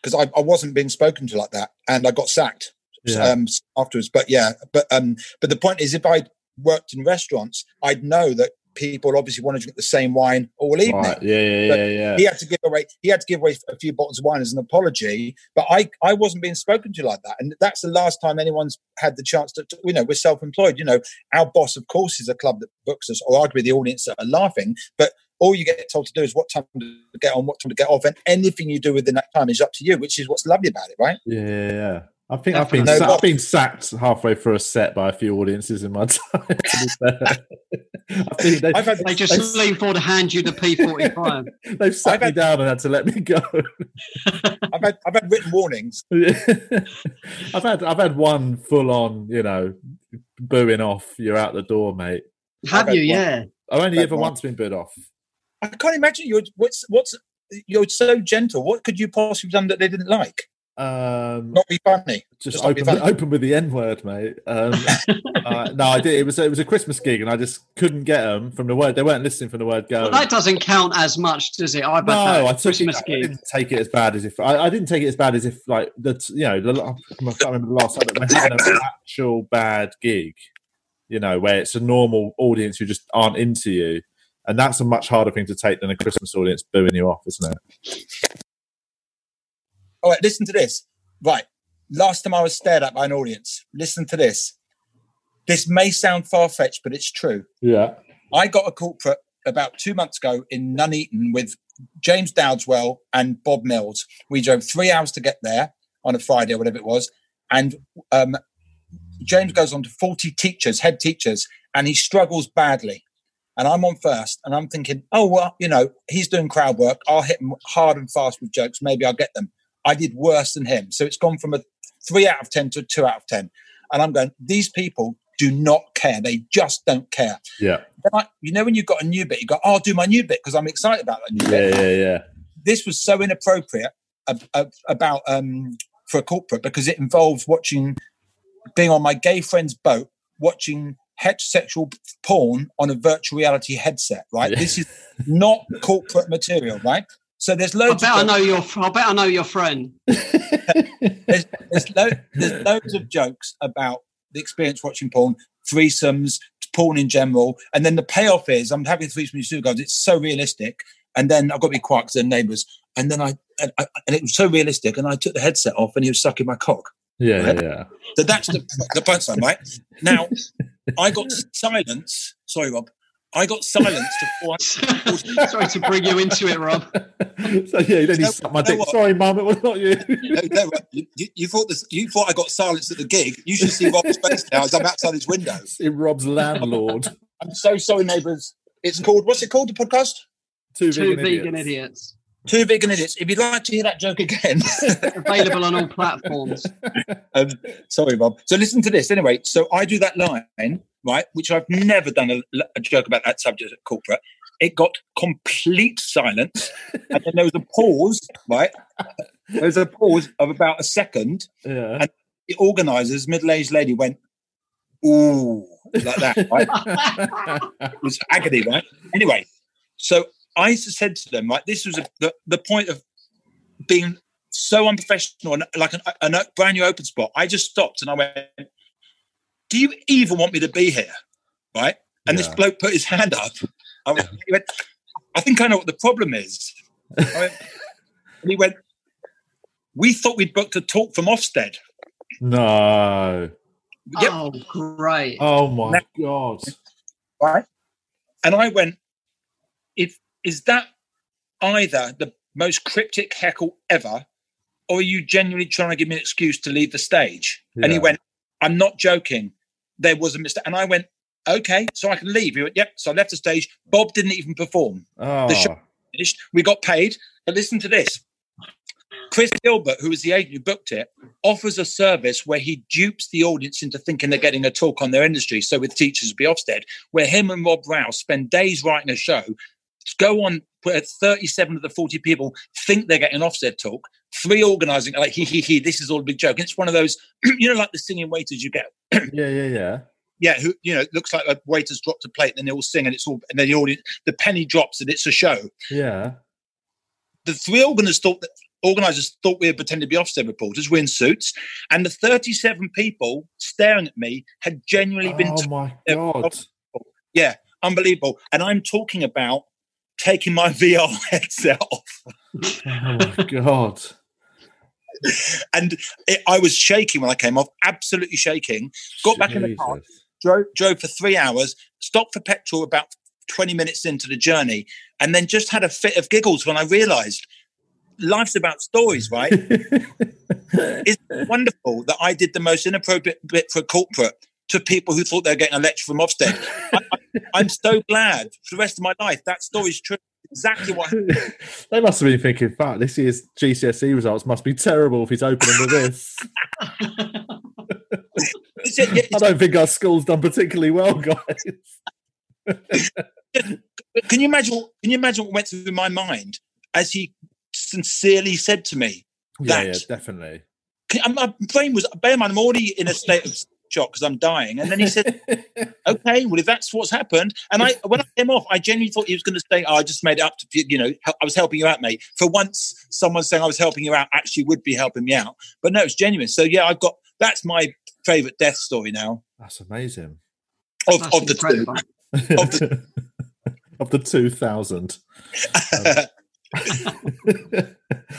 because I, I wasn't being spoken to like that, and I got sacked Yeah. um, afterwards. But yeah, but um, but the point is, if I'd worked in restaurants, I'd know that people obviously want to drink the same wine all evening. Right. Yeah, yeah, yeah, yeah. He had to give away. He had to give away a few bottles of wine as an apology. But I, I wasn't being spoken to like that, and that's the last time anyone's had the chance to. You know, we're self-employed. You know, our boss, of course, is a club that books us, or arguably the audience that are laughing. But all you get told to do is what time to get on, what time to get off, and anything you do within that time is up to you, which is what's lovely about it, right? Yeah, yeah, yeah. I think I've been Definitely. sa- I've been sacked halfway through a set by a few audiences in my time. to be fair. I think they, I've had They just they- lean forward to hand you the P45. they've sat me had- down and had to let me go. I've had I've had written warnings. I've had I've had one full on, you know, booing off. You're out the door, mate. Have you? had Yeah. I've only ever one. once been booed off. I can't imagine you're what's what's you're so gentle. What could you possibly have done that they didn't like? Um, Not be funny. just just not be open, funny. open with the N word, mate. Um, uh, no, I did. It was it was a Christmas gig, and I just couldn't get them from the word. They weren't listening from the word go. Well, that doesn't count as much, does it? I've no, I took Christmas it, I didn't take it as bad as if I, I didn't take it as bad as if like the you know the, I can't remember the last time that we're having an actual bad gig, you know, where it's a normal audience who just aren't into you, And that's a much harder thing to take than a Christmas audience booing you off, isn't it? All right, listen to this. Right. Last time I was stared at by an audience, listen to this. This may sound far fetched, but it's true. Yeah. I got a corporate about two months ago in Nuneaton with James Dowdeswell and Bob Mills. We drove three hours to get there on a Friday or whatever it was. And um, James goes on to 40 teachers, head teachers, and he struggles badly. And I'm on first, and I'm thinking, oh, well, you know, he's doing crowd work. I'll hit him hard and fast with jokes. Maybe I'll get them. I did worse than him. So it's gone from a three out of 10 to a two out of 10. And I'm going, these people do not care. They just don't care. Yeah. I, you know, when you've got a new bit, you go, oh, I'll do my new bit because I'm excited about that new bit. Yeah, yeah, yeah. This was so inappropriate ab- ab- about um, for a corporate because it involves watching, being on my gay friend's boat, watching heterosexual porn on a virtual reality headset, right? Yeah. This is not corporate material, right? So there's loads. I loads bet of I know your. I bet I know your friend. there's, there's, lo- there's loads of jokes about the experience watching porn, threesomes, porn in general, and then the payoff is I'm having threesome with two guys. It's so realistic, and then I've got to be quiet because they're neighbours. And then I and, I and it was so realistic, and I took the headset off, and he was sucking my cock. Yeah, yeah, yeah. So that's the the punchline, right? Now I got silence. Sorry, Rob. I got silence before I Sorry to bring you into it, Rob. so yeah, then he No, sucked my dick. what? Sorry, mum, it was not you. no, no, you, you- you thought this. You thought I got silence at the gig. You should see Rob's face now as I'm outside his window. In Rob's landlord. I'm so sorry, neighbours. It's called what's it called? The podcast. Two, Two vegan, vegan idiots. idiots. Two vegan idiots. If you'd like to hear that joke again, Available on all platforms. um, sorry, Bob. So listen to this anyway. So I do that line, right, which I've never done a, a joke about that subject at corporate. It got complete silence, and then there was a pause, right? There was a pause of about a second. Yeah. And the organisers, middle-aged lady, went, "Ooh," like that, right? It was agony, right? Anyway, so I said to them, like, this was a, the, the point of being so unprofessional and like an, a brand new open spot. I just stopped and I went, Do you even want me to be here? Right. And this bloke put his hand up. I, went, he went, I think I know what the problem is. I went, and he went, We thought we'd booked a talk from Ofsted. no. Yep. Oh, great. Oh my god. right? And I went, if is that either the most cryptic heckle ever, or are you genuinely trying to give me an excuse to leave the stage? And he went, I'm not joking. There was a mistake. And I went, okay, so I can leave. He went, yep. So I left the stage. Bob didn't even perform. Oh. The show- oh. Finished. We got paid. But listen to this. Chris Gilbert, who was the agent who booked it, offers a service where he dupes the audience into thinking they're getting a talk on their industry. So with teachers be Ofsted, where him and Rob Rouse spend days writing a show, go on where 37 of the 40 people think they're getting an Ofsted talk, three organising like he he he, this is all a big joke. It's one of those, you know, like the singing waiters you get. yeah, yeah, yeah. Yeah, who you know, it looks like a waiter's dropped a plate, then they all sing and it's all and then the audience the penny drops and it's a show Yeah. the three organisers thought that organizers thought we were pretending to be Ofsted reporters. We're in suits, and the 37 people staring at me had genuinely been, Oh my uh, god. yeah, unbelievable. And I'm talking about taking my VR headset off, Oh my god. And it, I was shaking when I came off, absolutely shaking. Got back in the car, drove, drove for three hours, stopped for petrol about 20 minutes into the journey, and then just had a fit of giggles when I realised life's about stories, right? it's wonderful that I did the most inappropriate bit for a corporate to people who thought they were getting a lecture from Ofsted. I, I, I'm so glad for the rest of my life that story's true. Exactly what they must have been thinking, fuck, this year's GCSE results must be terrible if he's opening with this. It's it, yeah, I don't think our school's done particularly well, guys. can you imagine? Can you imagine what went through my mind as he sincerely said to me? Yeah, yeah, definitely. Can- My brain was. Bear in mind, I'm already in a state of shock because I'm dying. And then he said, "Okay, well, if that's what's happened," and I, when I came off, I genuinely thought he was going to say, oh, "I just made it up to you know, I was helping you out, mate." For once, someone saying I was helping you out actually would be helping me out. But no, it's genuine. So yeah, I've got that's my favorite death story now That's amazing. of, That's of the two. incredible. Of of the two thousand. Um,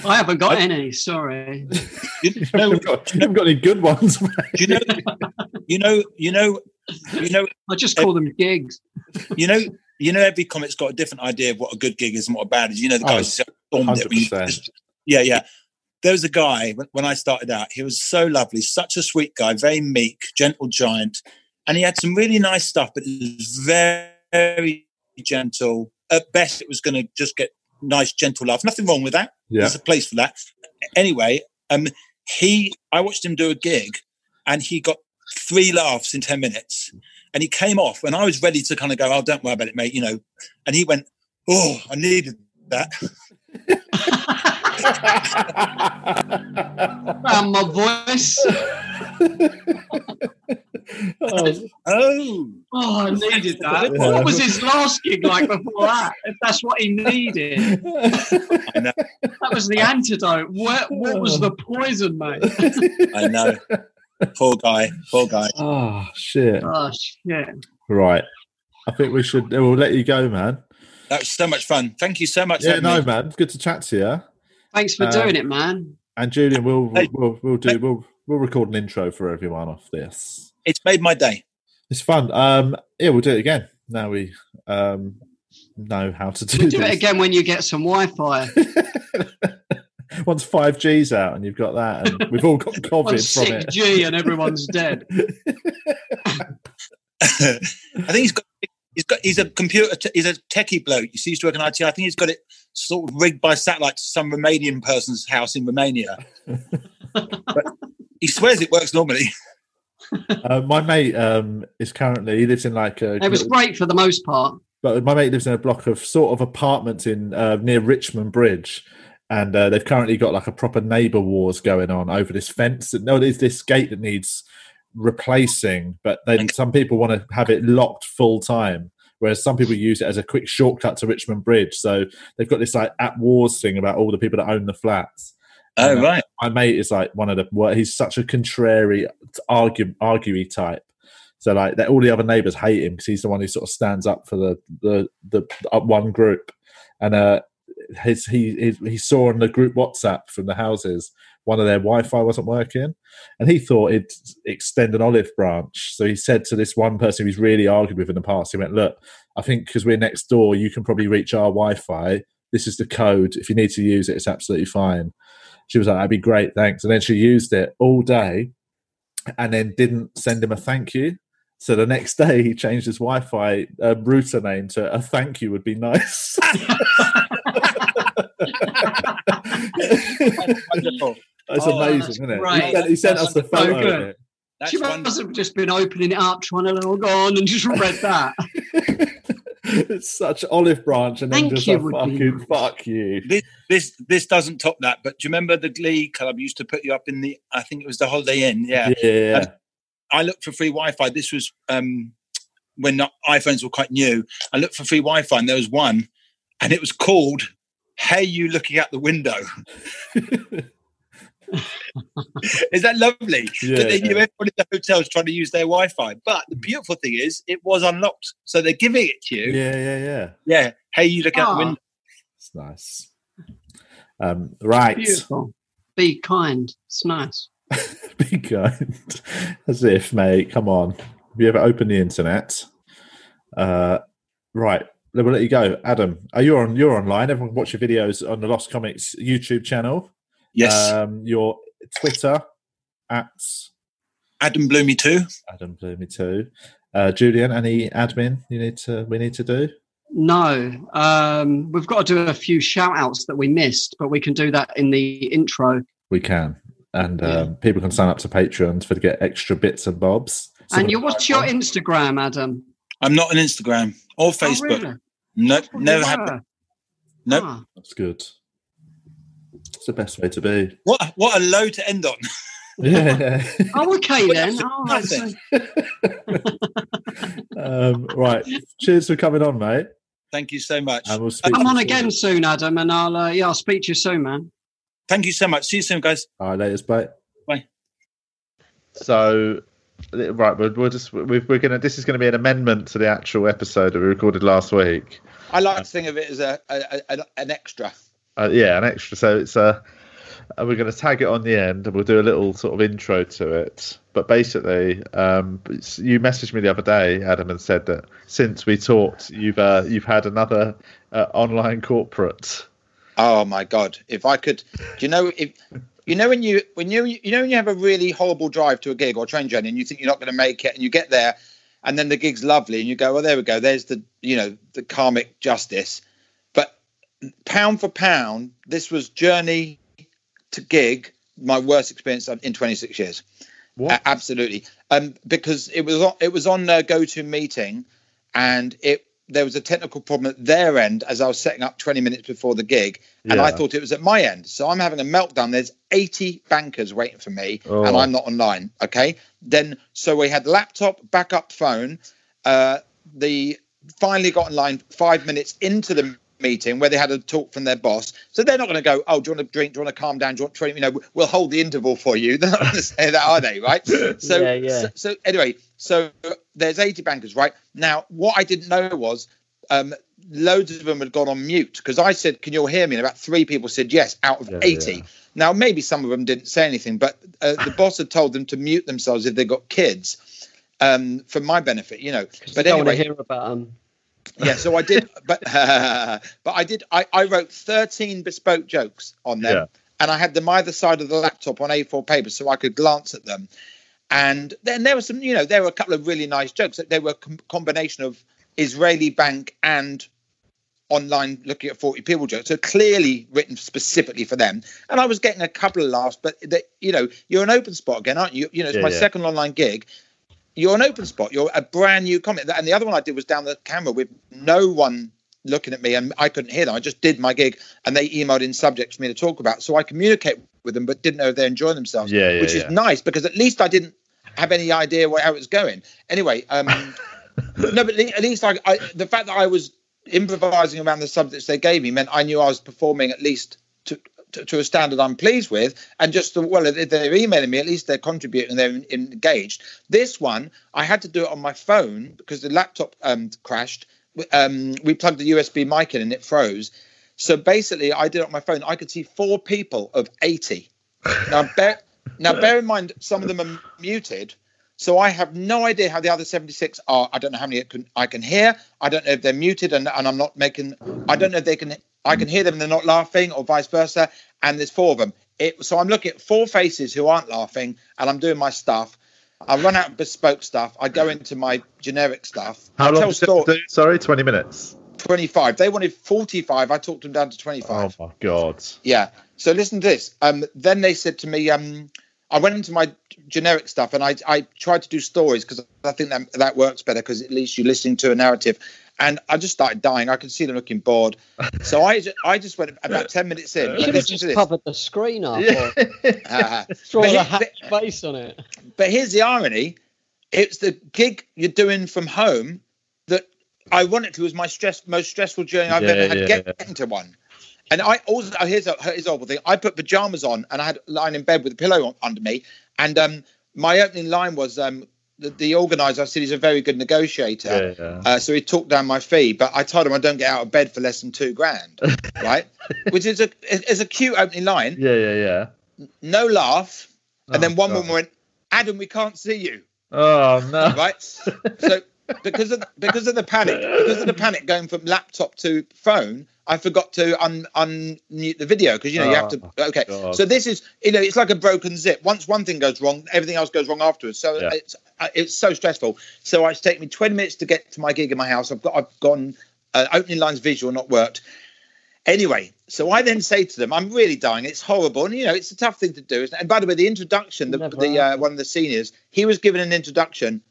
I haven't got any. Sorry. you you know, haven't got, you haven't got any good ones, mate. you know, you know, you know, you know, I just call them gigs. you know, you know. Every comic's got a different idea of what a good gig is and what a bad is. You know, the Oh, guys who stormed it. when you 100%. just- Yeah, yeah. There was a guy when, when I started out. He was so lovely, such a sweet guy, very meek, gentle giant, and he had some really nice stuff. But it was very, very gentle. At best, it was going to just get nice, gentle laugh. Nothing wrong with that. Yeah. There's a place for that. Anyway, um, he, I watched him do a gig, and he got three laughs in ten minutes, and he came off, and I was ready to kind of go, "Oh, don't worry about it, mate," you know, and he went, "Oh, I needed that." Found my voice. Oh, Oh, Oh, I needed that. Yeah. What was his last gig like before that? If that's what he needed, I know, that was the antidote. What, what was the poison, mate? I know. poor guy, poor guy. oh shit! Oh shit! Right, I think we should. We'll let you go, man. That was so much fun. Thank you so much. Yeah, no, mate. man. Good to chat to you. Thanks for Um, doing it, man. And Julian, we'll Hey. we'll we'll do we'll we'll record an intro for everyone off this. It's made my day. It's fun. Um, yeah, we'll do it again. Now we um know how to do, We'll do this. it again when you get some Wi-Fi. Once five G's out and you've got that, and we've all got On COVID from sick it. G and everyone's dead. I think he's got. He's got. He's a computer. T- he's a techie bloke. He used to work in IT. I think he's got it sort of rigged by satellite to some Romanian person's house in Romania. but he swears it works normally. Uh, my mate um is currently he lives in like a It was great for the most part. but my mate lives in a block of sort of apartments in uh, near Richmond Bridge, and uh, they've currently got like a proper neighbour wars going on over this fence. No, there's this gate that needs replacing, but then Okay. some people want to have it locked full time, whereas some people use it as a quick shortcut to Richmond Bridge. So they've got this like at wars thing about all the people that own the flats. Oh Yeah. right. My mate is like one of the well, he's such a contrary, argue, arguey type. So like that, all the other neighbours hate him because he's the one who sort of stands up for the the the uh, one group, and uh, his he he he saw on the group WhatsApp from the houses one of their Wi-Fi wasn't working, and he thought he'd extend an olive branch. So he said to this one person he's really argued with in the past, he went, "Look, I think because we're next door, you can probably reach our Wi-Fi. This is the code. If you need to use it, it's absolutely fine." She was like, "That'd be great, thanks." And then she used it all day, and then didn't send him a thank you. So the next day, he changed his Wi-Fi uh, router name to "A thank you would be nice." Wonderful. It's Oh, amazing, that's isn't it? great. He sent, he sent us the That's so photo. good. of it. That's she must wonderful. have just been opening it up, trying to log on, and just read that. it's such olive branch, and then just you a would fucking fuck you. This this this doesn't top that. But do you remember the Glee Club used to put you up in the? I think it was the Holiday Inn. Yeah. Yeah, I looked for free Wi-Fi. This was um, when the iPhones were quite new. I looked for free Wi-Fi, and there was one, and it was called "Hey, you looking out the window." Is that lovely? Yeah, that they knew yeah. everybody in the hotel, hotels trying to use their Wi-Fi. But the beautiful thing is, it was unlocked, so they're giving it to you. yeah, yeah, yeah. Yeah. Hey, you look out the window. It's nice. Um, right, Beautiful. Be kind. It's nice. be kind. As if, mate. Come on. Have you ever opened the internet? Uh, right. We'll let you go, Adam. Are you on? You're online. Everyone watch your videos on the Lost Comics YouTube channel. Yes. Um, your Twitter at Adam Bloomy too. Adam Bloomy too. Uh, Julian, any admin you need to we need to do? No, um, we've got to do a few shout outs that we missed, but we can do that in the intro. We can, and Yeah. um, people can sign up to Patreon for to get extra bits and bobs. Some and of you, what's your Instagram, Adam? I'm not on Instagram or Oh, Facebook. really? No, Oh, never happened. were. Nope. Ah. That's good. It's the best way to be. What what a low to end on. Yeah. Oh, okay then. Oh, that's- nothing. um, right. Cheers for coming on, mate. Thank you so much. And we'll speak. Come on again soon. soon, Adam, and I'll uh, yeah, I'll speak to you soon, man. Thank you so much. See you soon, guys. All right, latest, bye. So, right, we're, we're just we're, we're gonna. This is going to be an amendment to the actual episode that we recorded last week. I like to think of it as a, a, a an extra. Uh, yeah, an extra. So it's a. Uh, we're going to tag it on the end, and we'll do a little sort of intro to it. But basically, um, you messaged me the other day, Adam, and said that since we talked, you've uh, you've had another uh, online corporate. Oh my god! If I could, do you know if you know when you when you you know when you have a really horrible drive to a gig or train journey and you think you're not going to make it and you get there and then the gig's lovely and you go, well, there we go. There's the you know the karmic justice. Pound for pound, this was journey to gig my worst experience in 26 years. What? A- absolutely. Um, because it was on, it was on uh, go-to meeting, and it there was a technical problem at their end as I was setting up 20 minutes before the gig, and I thought it was at my end. So I'm having a meltdown. There's 80 bankers waiting for me, Oh. and I'm not online. Okay. Then so we had laptop, backup phone. Uh, the finally got online five minutes into the meeting where they had a talk from their boss. So they're not going to go, oh, do you want to drink? Do you want to calm down? Do you want 20? You know, we'll hold the interval for you. They're not going to say that, are they? Right. So, Yeah, yeah. so, so anyway, so there's 80 bankers, right? Now, what I didn't know was um, loads of them had gone on mute because I said, can you all hear me? And about three people said yes out of Yeah, 80. yeah. Now, maybe some of them didn't say anything, but uh, the boss had told them to mute themselves if they got kids um, for my benefit, you know. But But I don't want to anyway, hear about them. Yeah so i did but but i did I, I wrote 13 bespoke jokes on them Yeah. and i had them either side of the laptop on a4 paper so i could glance at them and then there were some you know there were a couple of really nice jokes that they were a com- combination of israeli bank and online looking at 40 people jokes so clearly written specifically for them and i was getting a couple of laughs but that you know you're an open spot again aren't you you know it's Yeah, my yeah. second online gig you're an open spot. You're a brand new comic. And the other one I did was down the camera with no one looking at me, and I couldn't hear them. I just did my gig, and they emailed in subjects for me to talk about. So I communicate with them, but didn't know if they're enjoying themselves. Yeah, yeah, which yeah. is nice because at least I didn't have any idea where how it was going. Anyway, um, no, but at least I, I, the fact that I was improvising around the subjects they gave me meant I knew I was performing at least to. To, a standard I'm pleased with, and just the, well, they're emailing me, at least they're contributing, they're engaged. This one, I had to do it on my phone because the laptop um, crashed. Um, we plugged the USB mic in and it froze. So basically, I did it on my phone. I could see four people of 80. Now, bear, now bear in mind, some of them are muted. So I have no idea how the other 76 are. I don't know how many I can, I can hear. I don't know if they're muted and, and I'm not making. I don't know if they can. I can hear them and they're not laughing, or vice versa. And there's four of them. It, so I'm looking at four faces who aren't laughing, and I'm doing my stuff. I run out of bespoke stuff. I go into my generic stuff. How I long tell did you sto- have to do? Sorry, 20 minutes. 25. They wanted 45. I talked them down to 25. Oh my god. Yeah. So listen to this. Um, then they said to me, um, I went into my generic stuff and I, I tried to do stories because I think that that works better because at least you're listening to a narrative. And I just started dying. I could see them looking bored. So I, ju- I just went about 10 minutes in. You should have just covered the screen up Yeah. or Uh, draw But a he- hatch face on it. but here's the irony it's the gig you're doing from home that ironically was my stress most stressful journey I've Yeah, ever had yeah. getting to one. And I also oh, here's a here's a horrible thing. I put pajamas on and I had lying in bed with a pillow on, under me. And um, my opening line was um, the, the organizer said he's a very good negotiator. Yeah, yeah. Uh, so he talked down my fee, but I told him I don't get out of bed for less than two grand, right? Which is a is a cute opening line. yeah, yeah, yeah. No laugh, and Oh, then one God. woman went, "Adam, we can't see you." Oh no. right? so because of because of the panic, because of the panic going from laptop to phone, I forgot to un unmute the video because you know you have to. Okay, God. so this is you know it's like a broken zip. Once one thing goes wrong, everything else goes wrong afterwards. So Yeah. it's uh, it's so stressful. So it's taken me 20 minutes to get to my gig in my house. I've got I've gone uh, opening lines visual not worked. Anyway, so I then say to them, "I'm really dying. It's horrible, and you know it's a tough thing to do." isn't it? And by the way, the introduction, the, the uh, one of the seniors, he was given an introduction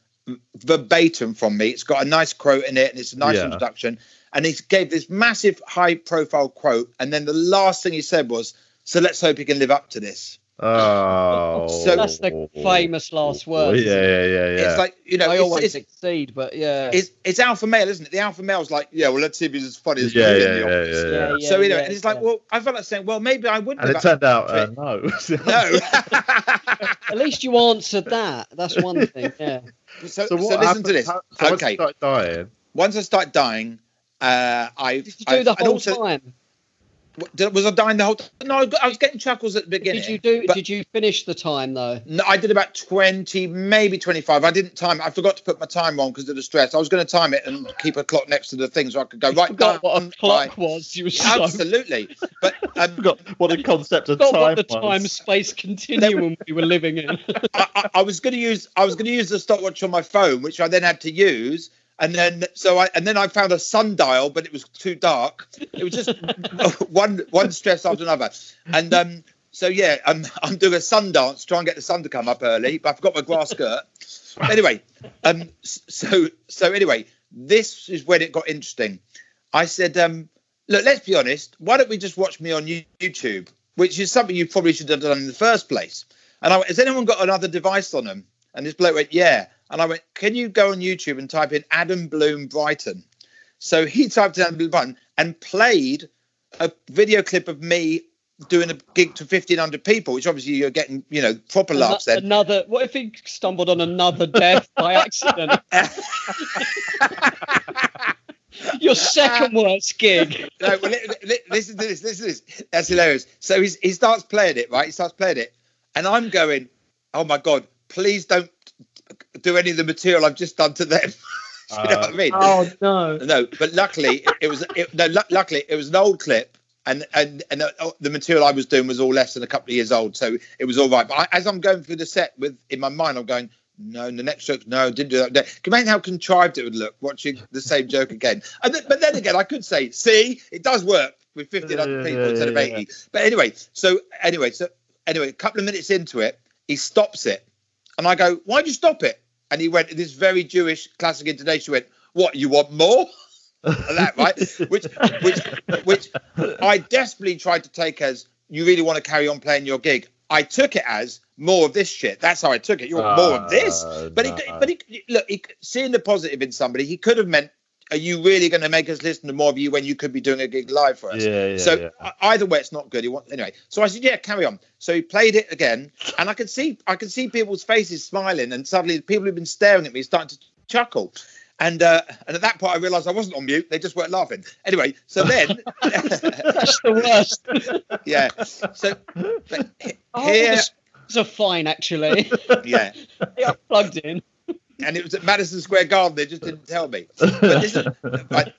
verbatim from me. It's got a nice quote in it, and it's a nice Yeah. introduction. And he gave this massive, high-profile quote, and then the last thing he said was, "So let's hope he can live up to this." Oh. So- That's the famous last word. Yeah, yeah, yeah, yeah. It's like you know, I it's, always it's, exceed, but yeah. it's, it's alpha male, isn't it? The alpha male's like, yeah, well, let's see if he's as funny as yeah, yeah, in the yeah, office. yeah, yeah, yeah. yeah, so you know, yeah, and it's like, yeah. well, I felt like saying, well, maybe I would. And live it turned out uh, no. No. At least you answered that. That's one thing. Yeah. so, So so listen happened? to this. How- so once you okay. dying. Once I start dying, Uh, I Did you do I, the whole also- time? Did- Was I dying the whole time? No, I was getting chuckles at the beginning. Did you do? Did you finish the time though? No, I did about 20, maybe 25. I didn't time I forgot to put my time on because of the stress. I was going to time it and keep a clock next to the thing so I could go right Forgot what a done clock by- was. You were so Absolutely. But um, Forgot what the concept of time what the was. time space continuum we were living in. I, I, I was going to use I was going to use the stopwatch on my phone, which I then had to use. And then so I and then I found a sundial, but it was too dark. It was just one one stress after another. And um so yeah, I'm I'm doing a sun dance, to try and get the sun to come up early, but I forgot my grass skirt. Anyway, um so so anyway, this is when it got interesting. I said, um, look, let's be honest, why don't we just watch me on YouTube? Which is something you probably should have done in the first place. And I went, has anyone got another device on them? And this bloke went, yeah. And I went, can you go on YouTube and type in Adam Bloom Brighton? So he typed in Adam Bloom Brighton and played a video clip of me doing a gig to 1,500 people, which obviously you're getting, you know, proper laughs then. Another. What if he stumbled on another death by accident? Your second worst gig. no, well, li- li- listen to this. Listen to this. That's hilarious. So he's, he starts playing it, right? He starts playing it, and I'm going, "Oh my god! Please don't do any of the material I've just done to them." you know what I mean? Oh no. No, but luckily it, was. It, no, lu- luckily it was an old clip, and and and uh, the material I was doing was all less than a couple of years old, so it was all right. But I, as I'm going through the set with in my mind, I'm going. No, the next joke. No, didn't do that. Can you imagine how contrived it would look watching the same joke again? And then, but then again, I could say, see, it does work with 15 other people yeah, instead of yeah, 80. But anyway, so anyway, so anyway, a couple of minutes into it, he stops it, and I go, "Why'd you stop it?" And he went, "This very Jewish classic intonation." Went, "What? You want more?" That right? Which, which, which I desperately tried to take as you really want to carry on playing your gig. I took it as more of this shit. That's how I took it. You want more of this? Uh, But he, but he, look, he, seeing the positive in somebody, he could have meant, "Are you really going to make us listen to more of you when you could be doing a gig live for us?" Yeah, yeah, so yeah. either way, it's not good. He want, anyway. So I said, "Yeah, carry on." So he played it again, and I could see, I could see people's faces smiling, and suddenly the people who've been staring at me starting to chuckle. And uh, and at that point, I realised I wasn't on mute. They just weren't laughing. Anyway, so then, That's the worst. yeah. So but he- Oh, here, this a fine actually. yeah. yeah, plugged in. And it was at Madison Square Garden. They just didn't tell me. But this is, but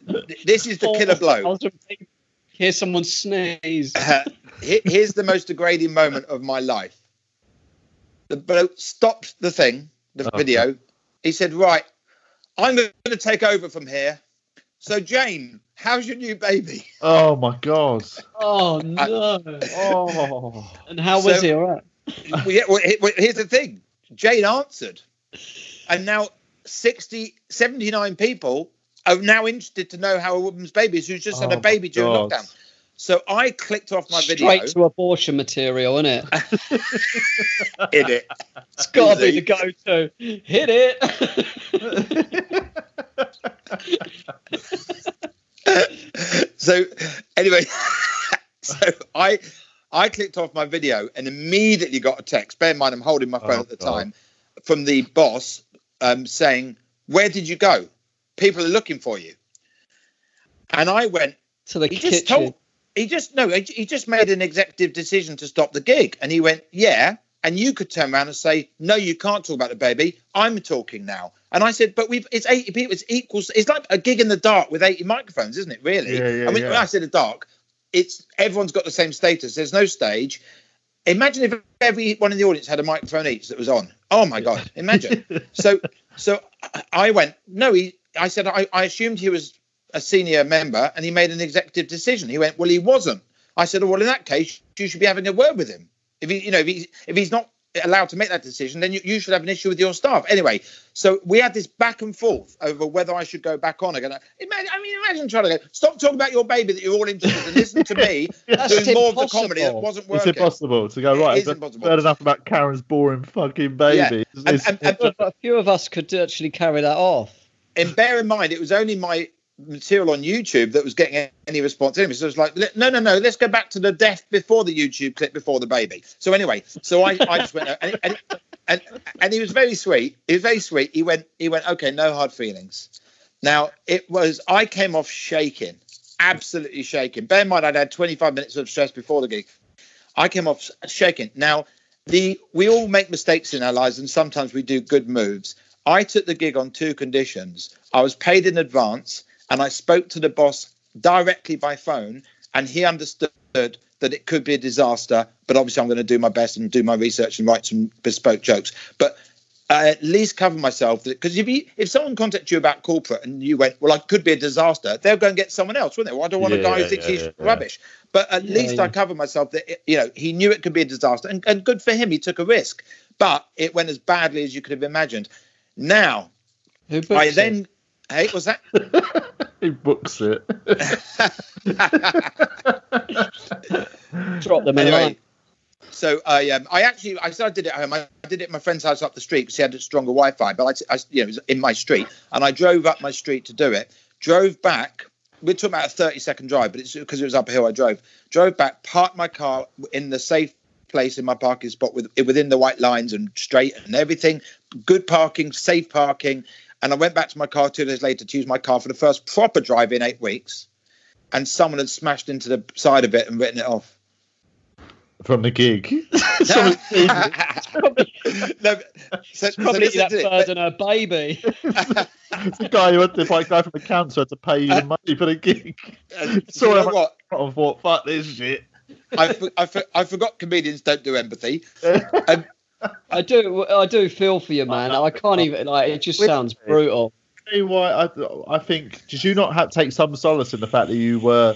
this is the killer blow. 4,000 people. Hear someone sneeze. Uh, here's the most degrading moment of my life. The bloke stopped the thing, the Oh. video. He said, "Right, I'm going to take over from here." So, Jane, how's your new baby? Oh my god. Oh no! Oh. And how was So- he? All right. yeah, well, here's the thing. Jane answered, and now 60, 79 people are now interested to know how a woman's baby is who's just had Oh a baby during God. lockdown. So I clicked off my video Straight to abortion material, isn't it? in it. It's got to be the go-to. Hit it. so anyway, so I I clicked off my video and immediately got a text. Bear in mind, I'm holding my phone Oh, at the God. time from the boss um, saying, "Where did you go? People are looking for you." And I went. to the He kitchen. just told. He just no. He he just made an executive decision to stop the gig, and he went, "Yeah." And you could turn around and say, "No, you can't talk about the baby. I'm talking now." And I said, "But we've it's 80 people. It's equals. It's like a gig in the dark with 80 microphones, isn't it? Really? Yeah, yeah, I mean, yeah. when I say the dark, it's everyone's got the same status. There's no stage. Imagine if everyone in the audience had a microphone each that was on. Oh my god! Imagine. so so I went. No, he. I said I, I assumed he was a senior member and he made an executive decision. He went, well, he wasn't. I said, oh, well, in that case, you should be having a word with him. If he, you know, if he, if he's not allowed to make that decision, then you, you should have an issue with your staff. Anyway, so we had this back and forth over whether I should go back on again. Imagine, I mean, imagine trying to go, stop talking about your baby that you're all interested in, listen to me That's doing more of the comedy that wasn't It's impossible to go right. is I've impossible. heard enough about Karen's boring fucking baby. And- It's- and- and- But a few of us could actually carry that off. and bear in mind, it was only my material on YouTube that was getting any response anyway. So it was like, no, no, no, let's go back to the death before the YouTube clip before the baby. So anyway, so I, I just went, and, and, and, and he was very sweet. He was very sweet. He went, he went, okay, no hard feelings. Now it was. I came off shaking, absolutely shaking. Bear in mind, I'd had 25 minutes of stress before the gig. I came off shaking. Now, the we all make mistakes in our lives, and sometimes we do good moves. I took the gig on two conditions. I was paid in advance, and I spoke to the boss directly by phone, and he understood that it could be a disaster. But obviously, I'm going to do my best and do my research and write some bespoke jokes. But I at least cover myself because if you, if someone contacted you about corporate and you went, well, I could be a disaster, they'll go and get someone else, wouldn't they? Well, I don't want a guy who thinks yeah, he's yeah, yeah. rubbish. But at Yeah, least I yeah. cover myself that it- you know he knew it could be a disaster, and, and good for him. He took a risk, but it went as badly as you could have imagined. Now Who booked I it? then hey, was that? He books it. Drop them in anyway, line. so I um, I actually I said I did it at home. I did it at my friend's house up the street because he had a stronger Wi-Fi. But I, I you know it was in my street, and I drove up my street to do it. Drove back. We're talking about a thirty second drive, but it's because it was up a hill. I drove. Drove back. Parked my car in the safe place in my parking spot with within the white lines and straight and everything. Good parking, safe parking. And I went back to my car two days later to use my car for the first proper drive in eight weeks. And someone had smashed into the side of it and written it off. From the gig. no, Probably, no, so, so probably listen that it. bird and her baby. It's the guy who had to, like, guy from the council had to pay you the money for the gig. Uh, do you know I'm- what? I thought, fuck this shit. I, for- I, for- I forgot comedians don't do empathy. I do, I do feel for you, man. I can't even like. It just sounds brutal. Tell you why I, I think did you not have take some solace in the fact that you were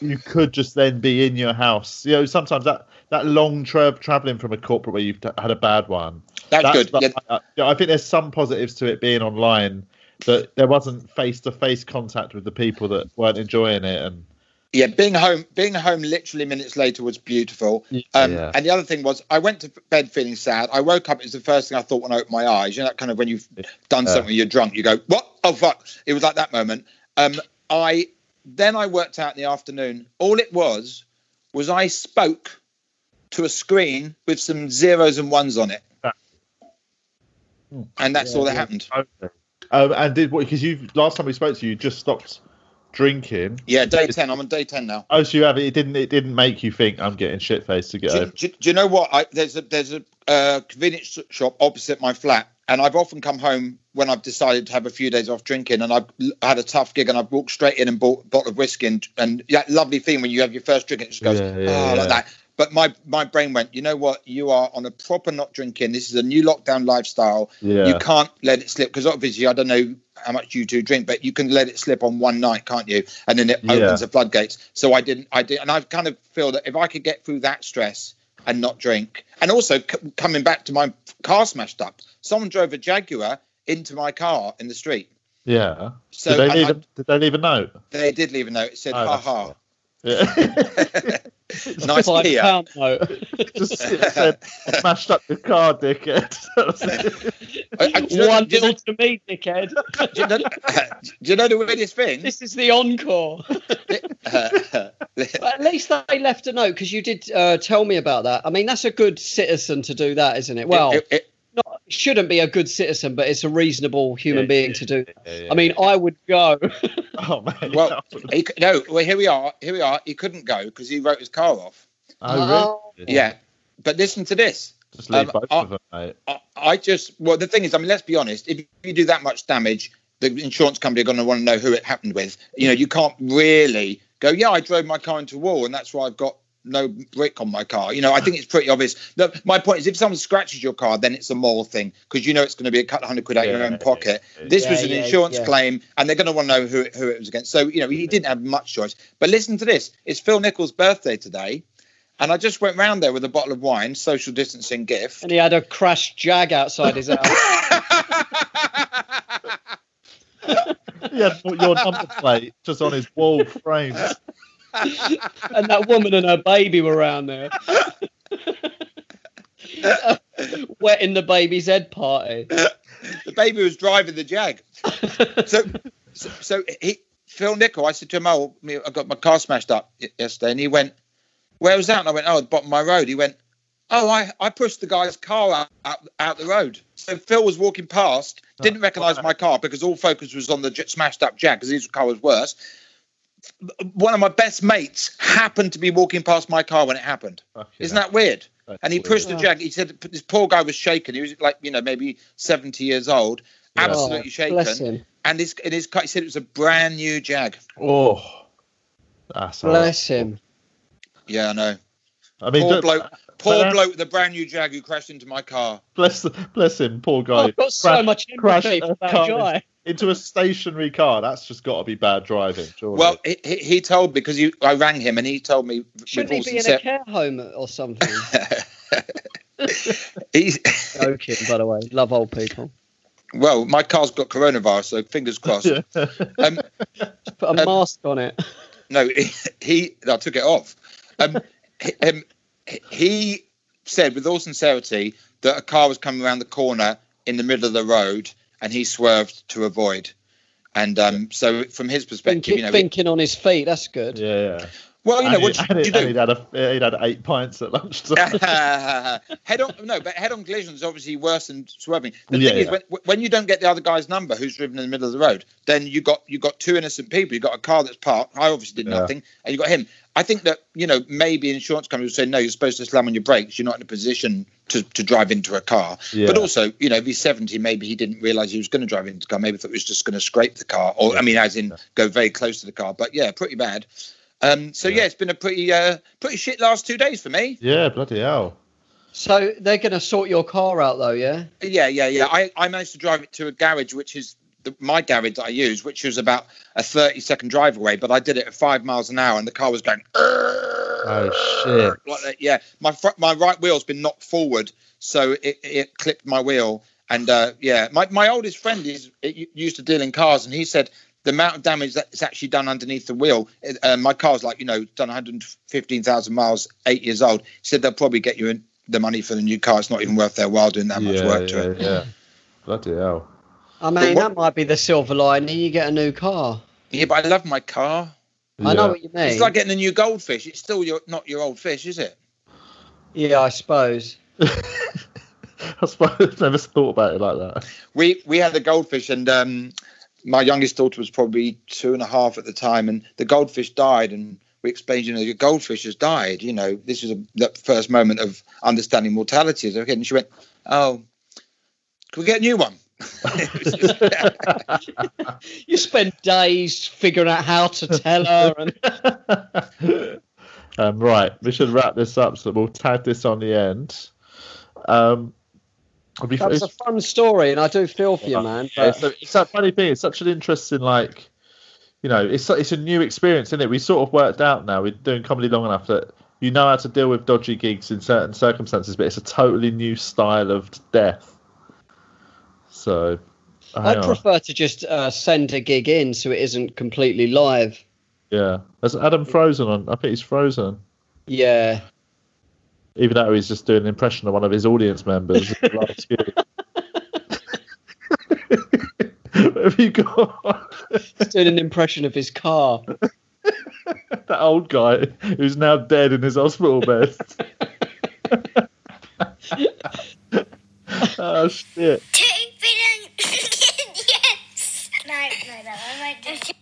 you could just then be in your house you know sometimes that that long tra- traveling from a corporate where you've t- had a bad one That's, good. like- Yeah, I, I- I think there's some positives to it being online that there wasn't face to face contact with the people that weren't enjoying it and yeah, being home, being home literally minutes later was beautiful. Um, Yeah. And the other thing was, I went to bed feeling sad. I woke up. It was the first thing I thought when I opened my eyes. You know, that kind of when you've done Yeah. something, you're drunk. You go, "What? Oh fuck!" It was like that moment. Um, I then I worked out in the afternoon. All it was was I spoke to a screen with some zeros and ones on it, and that's all that happened. um, and did what because you last time we spoke to you you just stopped drinking Yeah, day ten. I'm on day ten now. oh so you have it it didn't it didn't make you think i'm getting shit faced to get do, do, do you know what? I, there's a there's a uh, convenience shop opposite my flat, and I've often come home when I've decided to have a few days off drinking, and I've had a tough gig, and I've walked straight in and bought a bottle of whiskey, and, and that lovely thing when you have your first drink, it just goes Yeah, oh, yeah, yeah. like that. But my my brain went, you know what? You are on a proper not drinking. This is a new lockdown lifestyle. yeah You can't let it slip because obviously I don't know how much you two drink, but you can let it slip on one night, can't you? And then it Yeah. opens the floodgates. So I didn't. I did, and I kind of feel that if I could get through that stress and not drink, and also c- coming back to my car smashed up, someone drove a Jaguar into my car in the street. yeah So did, they leave I- a, did they leave a note they did leave a note. It said, Oh, "Ha ha." yeah. nice Five Kia. pound note. just said, smashed up your car, dickhead. I- I- do you know- One do you to me, dickhead. do you know- do you know the weirdest thing? This is the encore. But at least they left a note because you did uh, tell me about that. I mean, that's a good citizen to do that, isn't it? Well, It- it- not shouldn't be a good citizen, but it's a reasonable human Yeah, being yeah, to do. Yeah, I mean, I would go. oh man. Well, he, no, well, here we are. Here we are. He couldn't go because he wrote his car off. oh, really? Yeah. But listen to this. Just leave Um, both I- of them, mate. I, I just, well, the thing is, I mean, let's be honest. If you do that much damage, the insurance company are going to want to know who it happened with. You know, you can't really go, yeah, I drove my car into a wall and that's why I've got no brick on my car. You know, I think it's pretty obvious. The, my point is, if someone scratches your car, then it's a moral thing because you know it's going to be a couple hundred quid out of your own pocket. yeah. This Yeah, was an yeah, insurance yeah. claim, and they're going to want to know who, who it was against. So, you know, he didn't have much choice. But listen to this it's Phil Nichol's birthday today. And I just went round there with a bottle of wine, social distancing gift. and he had a crashed Jag outside his house. He had your number plate just on his wall frame. and that woman and her baby were around there. Wetting the baby's head party. the baby was driving the Jag. So, so, so he, Phil Nichol, I said to him, "Oh, I got my car smashed up yesterday," and he went, "Where was that?" And I went, "Oh, the bottom of my road." He went, Oh, I, I pushed the guy's car out, out out the road. So Phil was walking past, didn't oh, recognise my car because all focus was on the j- smashed up Jag because his car was worse. One of my best mates happened to be walking past my car when it happened. Fucking Isn't that weird? That's And he weird. pushed the Oh. Jag. He said this poor guy was shaken. He was like, you know, maybe 70 years old, Yeah. absolutely shaken. Bless him. And his, in his car, he said it was a brand new Jag. Oh, that's horrible. Bless him. Yeah, I know. I mean, Poor bloke, poor but, uh, bloke with a brand new Jag who crashed into my car. bless bless him, poor guy. I've got so Crash- much crash empathy for that car guy. Into a stationary car. That's just got to be bad driving. Surely. Well, he, he, he told me because you, I rang him and he told me. Shouldn't he be in a care home or something? He's, Joking, by the way. Love old people. well, my car's got coronavirus, so fingers crossed. Yeah. Um, put a Um, mask on it. no, he, he I took it off. Um, he, um, he said with all sincerity that a car was coming around the corner in the middle of the road and he swerved to avoid. And um, so, from his perspective, Thinking, you know, thinking on his feet. That's good. yeah, yeah. well, you know, and what he- do and you he- do? and he'd had a, he'd had eight pints at lunchtime. head on no but head on collision is obviously worse than swerving the Yeah, thing is when, when you don't get the other guy's number who's driven in the middle of the road then you got you got two innocent people you got a car that's parked i obviously did Yeah. nothing and you got him i think that you know maybe insurance companies will say no you're supposed to slam on your brakes you're not in a position to, to drive into a car Yeah. but also you know if he's 70 maybe he didn't realize he was going to drive into the car maybe thought he was just going to scrape the car or i mean as in go very close to the car but yeah pretty bad um, so Yeah. yeah, it's been a pretty uh, pretty shit last two days for me. yeah, bloody hell. So they're going to sort your car out, though, yeah? Yeah, yeah, yeah. I, I managed to drive it to a garage, which is the, my garage that I used, which was about a 30 second drive away, but I did it at five miles an hour and the car was going, Oh shit. like that. Yeah, my front, my right wheel's been knocked forward, so it, it clipped my wheel. And uh, yeah, my, my oldest friend is it, used to deal in cars, and he said the amount of damage that's actually done underneath the wheel. Uh, my car's like you know done 115,000 miles, eight years old. He said they'll probably get you in the money for the new car. It's not even worth their while doing that much yeah, work to it. yeah. Bloody hell. I mean, what- that might be the silver lining. You get a new car. Yeah, but I love my car. I know what you mean. It's like getting a new goldfish. It's still your not your old fish, is it? yeah, I suppose. I suppose I've never thought about it like that. We we had a goldfish, and um, my youngest daughter was probably two and a half at the time, and the goldfish died, and we explained, you know, your goldfish has died. You know, this is a, the first moment of understanding mortality. Is okay, and she went, "Oh, can we get a new one?" It was just- You spend days figuring out how to tell her, and um, right, we should wrap this up so we'll tag this on the end. Um, it'd be- that a fun story, and I do feel for you, man. Yeah, But so it's that funny thing. It's such an interesting, like, you know, it's it's a new experience, isn't it? We sort of worked out now. We're doing comedy long enough that you know how to deal with dodgy gigs in certain circumstances, but it's a totally new style of death. So, I'd on. prefer to just uh, send a gig in so it isn't completely live. yeah. There's Adam Frozen on. I think he's Frozen, Yeah. even though he's just doing an impression of one of his audience members. last gig. what have you got? He's doing an impression of his car. that old guy who's now dead in his hospital bed. oh shit! Feeding. yes. No, no, No. one might.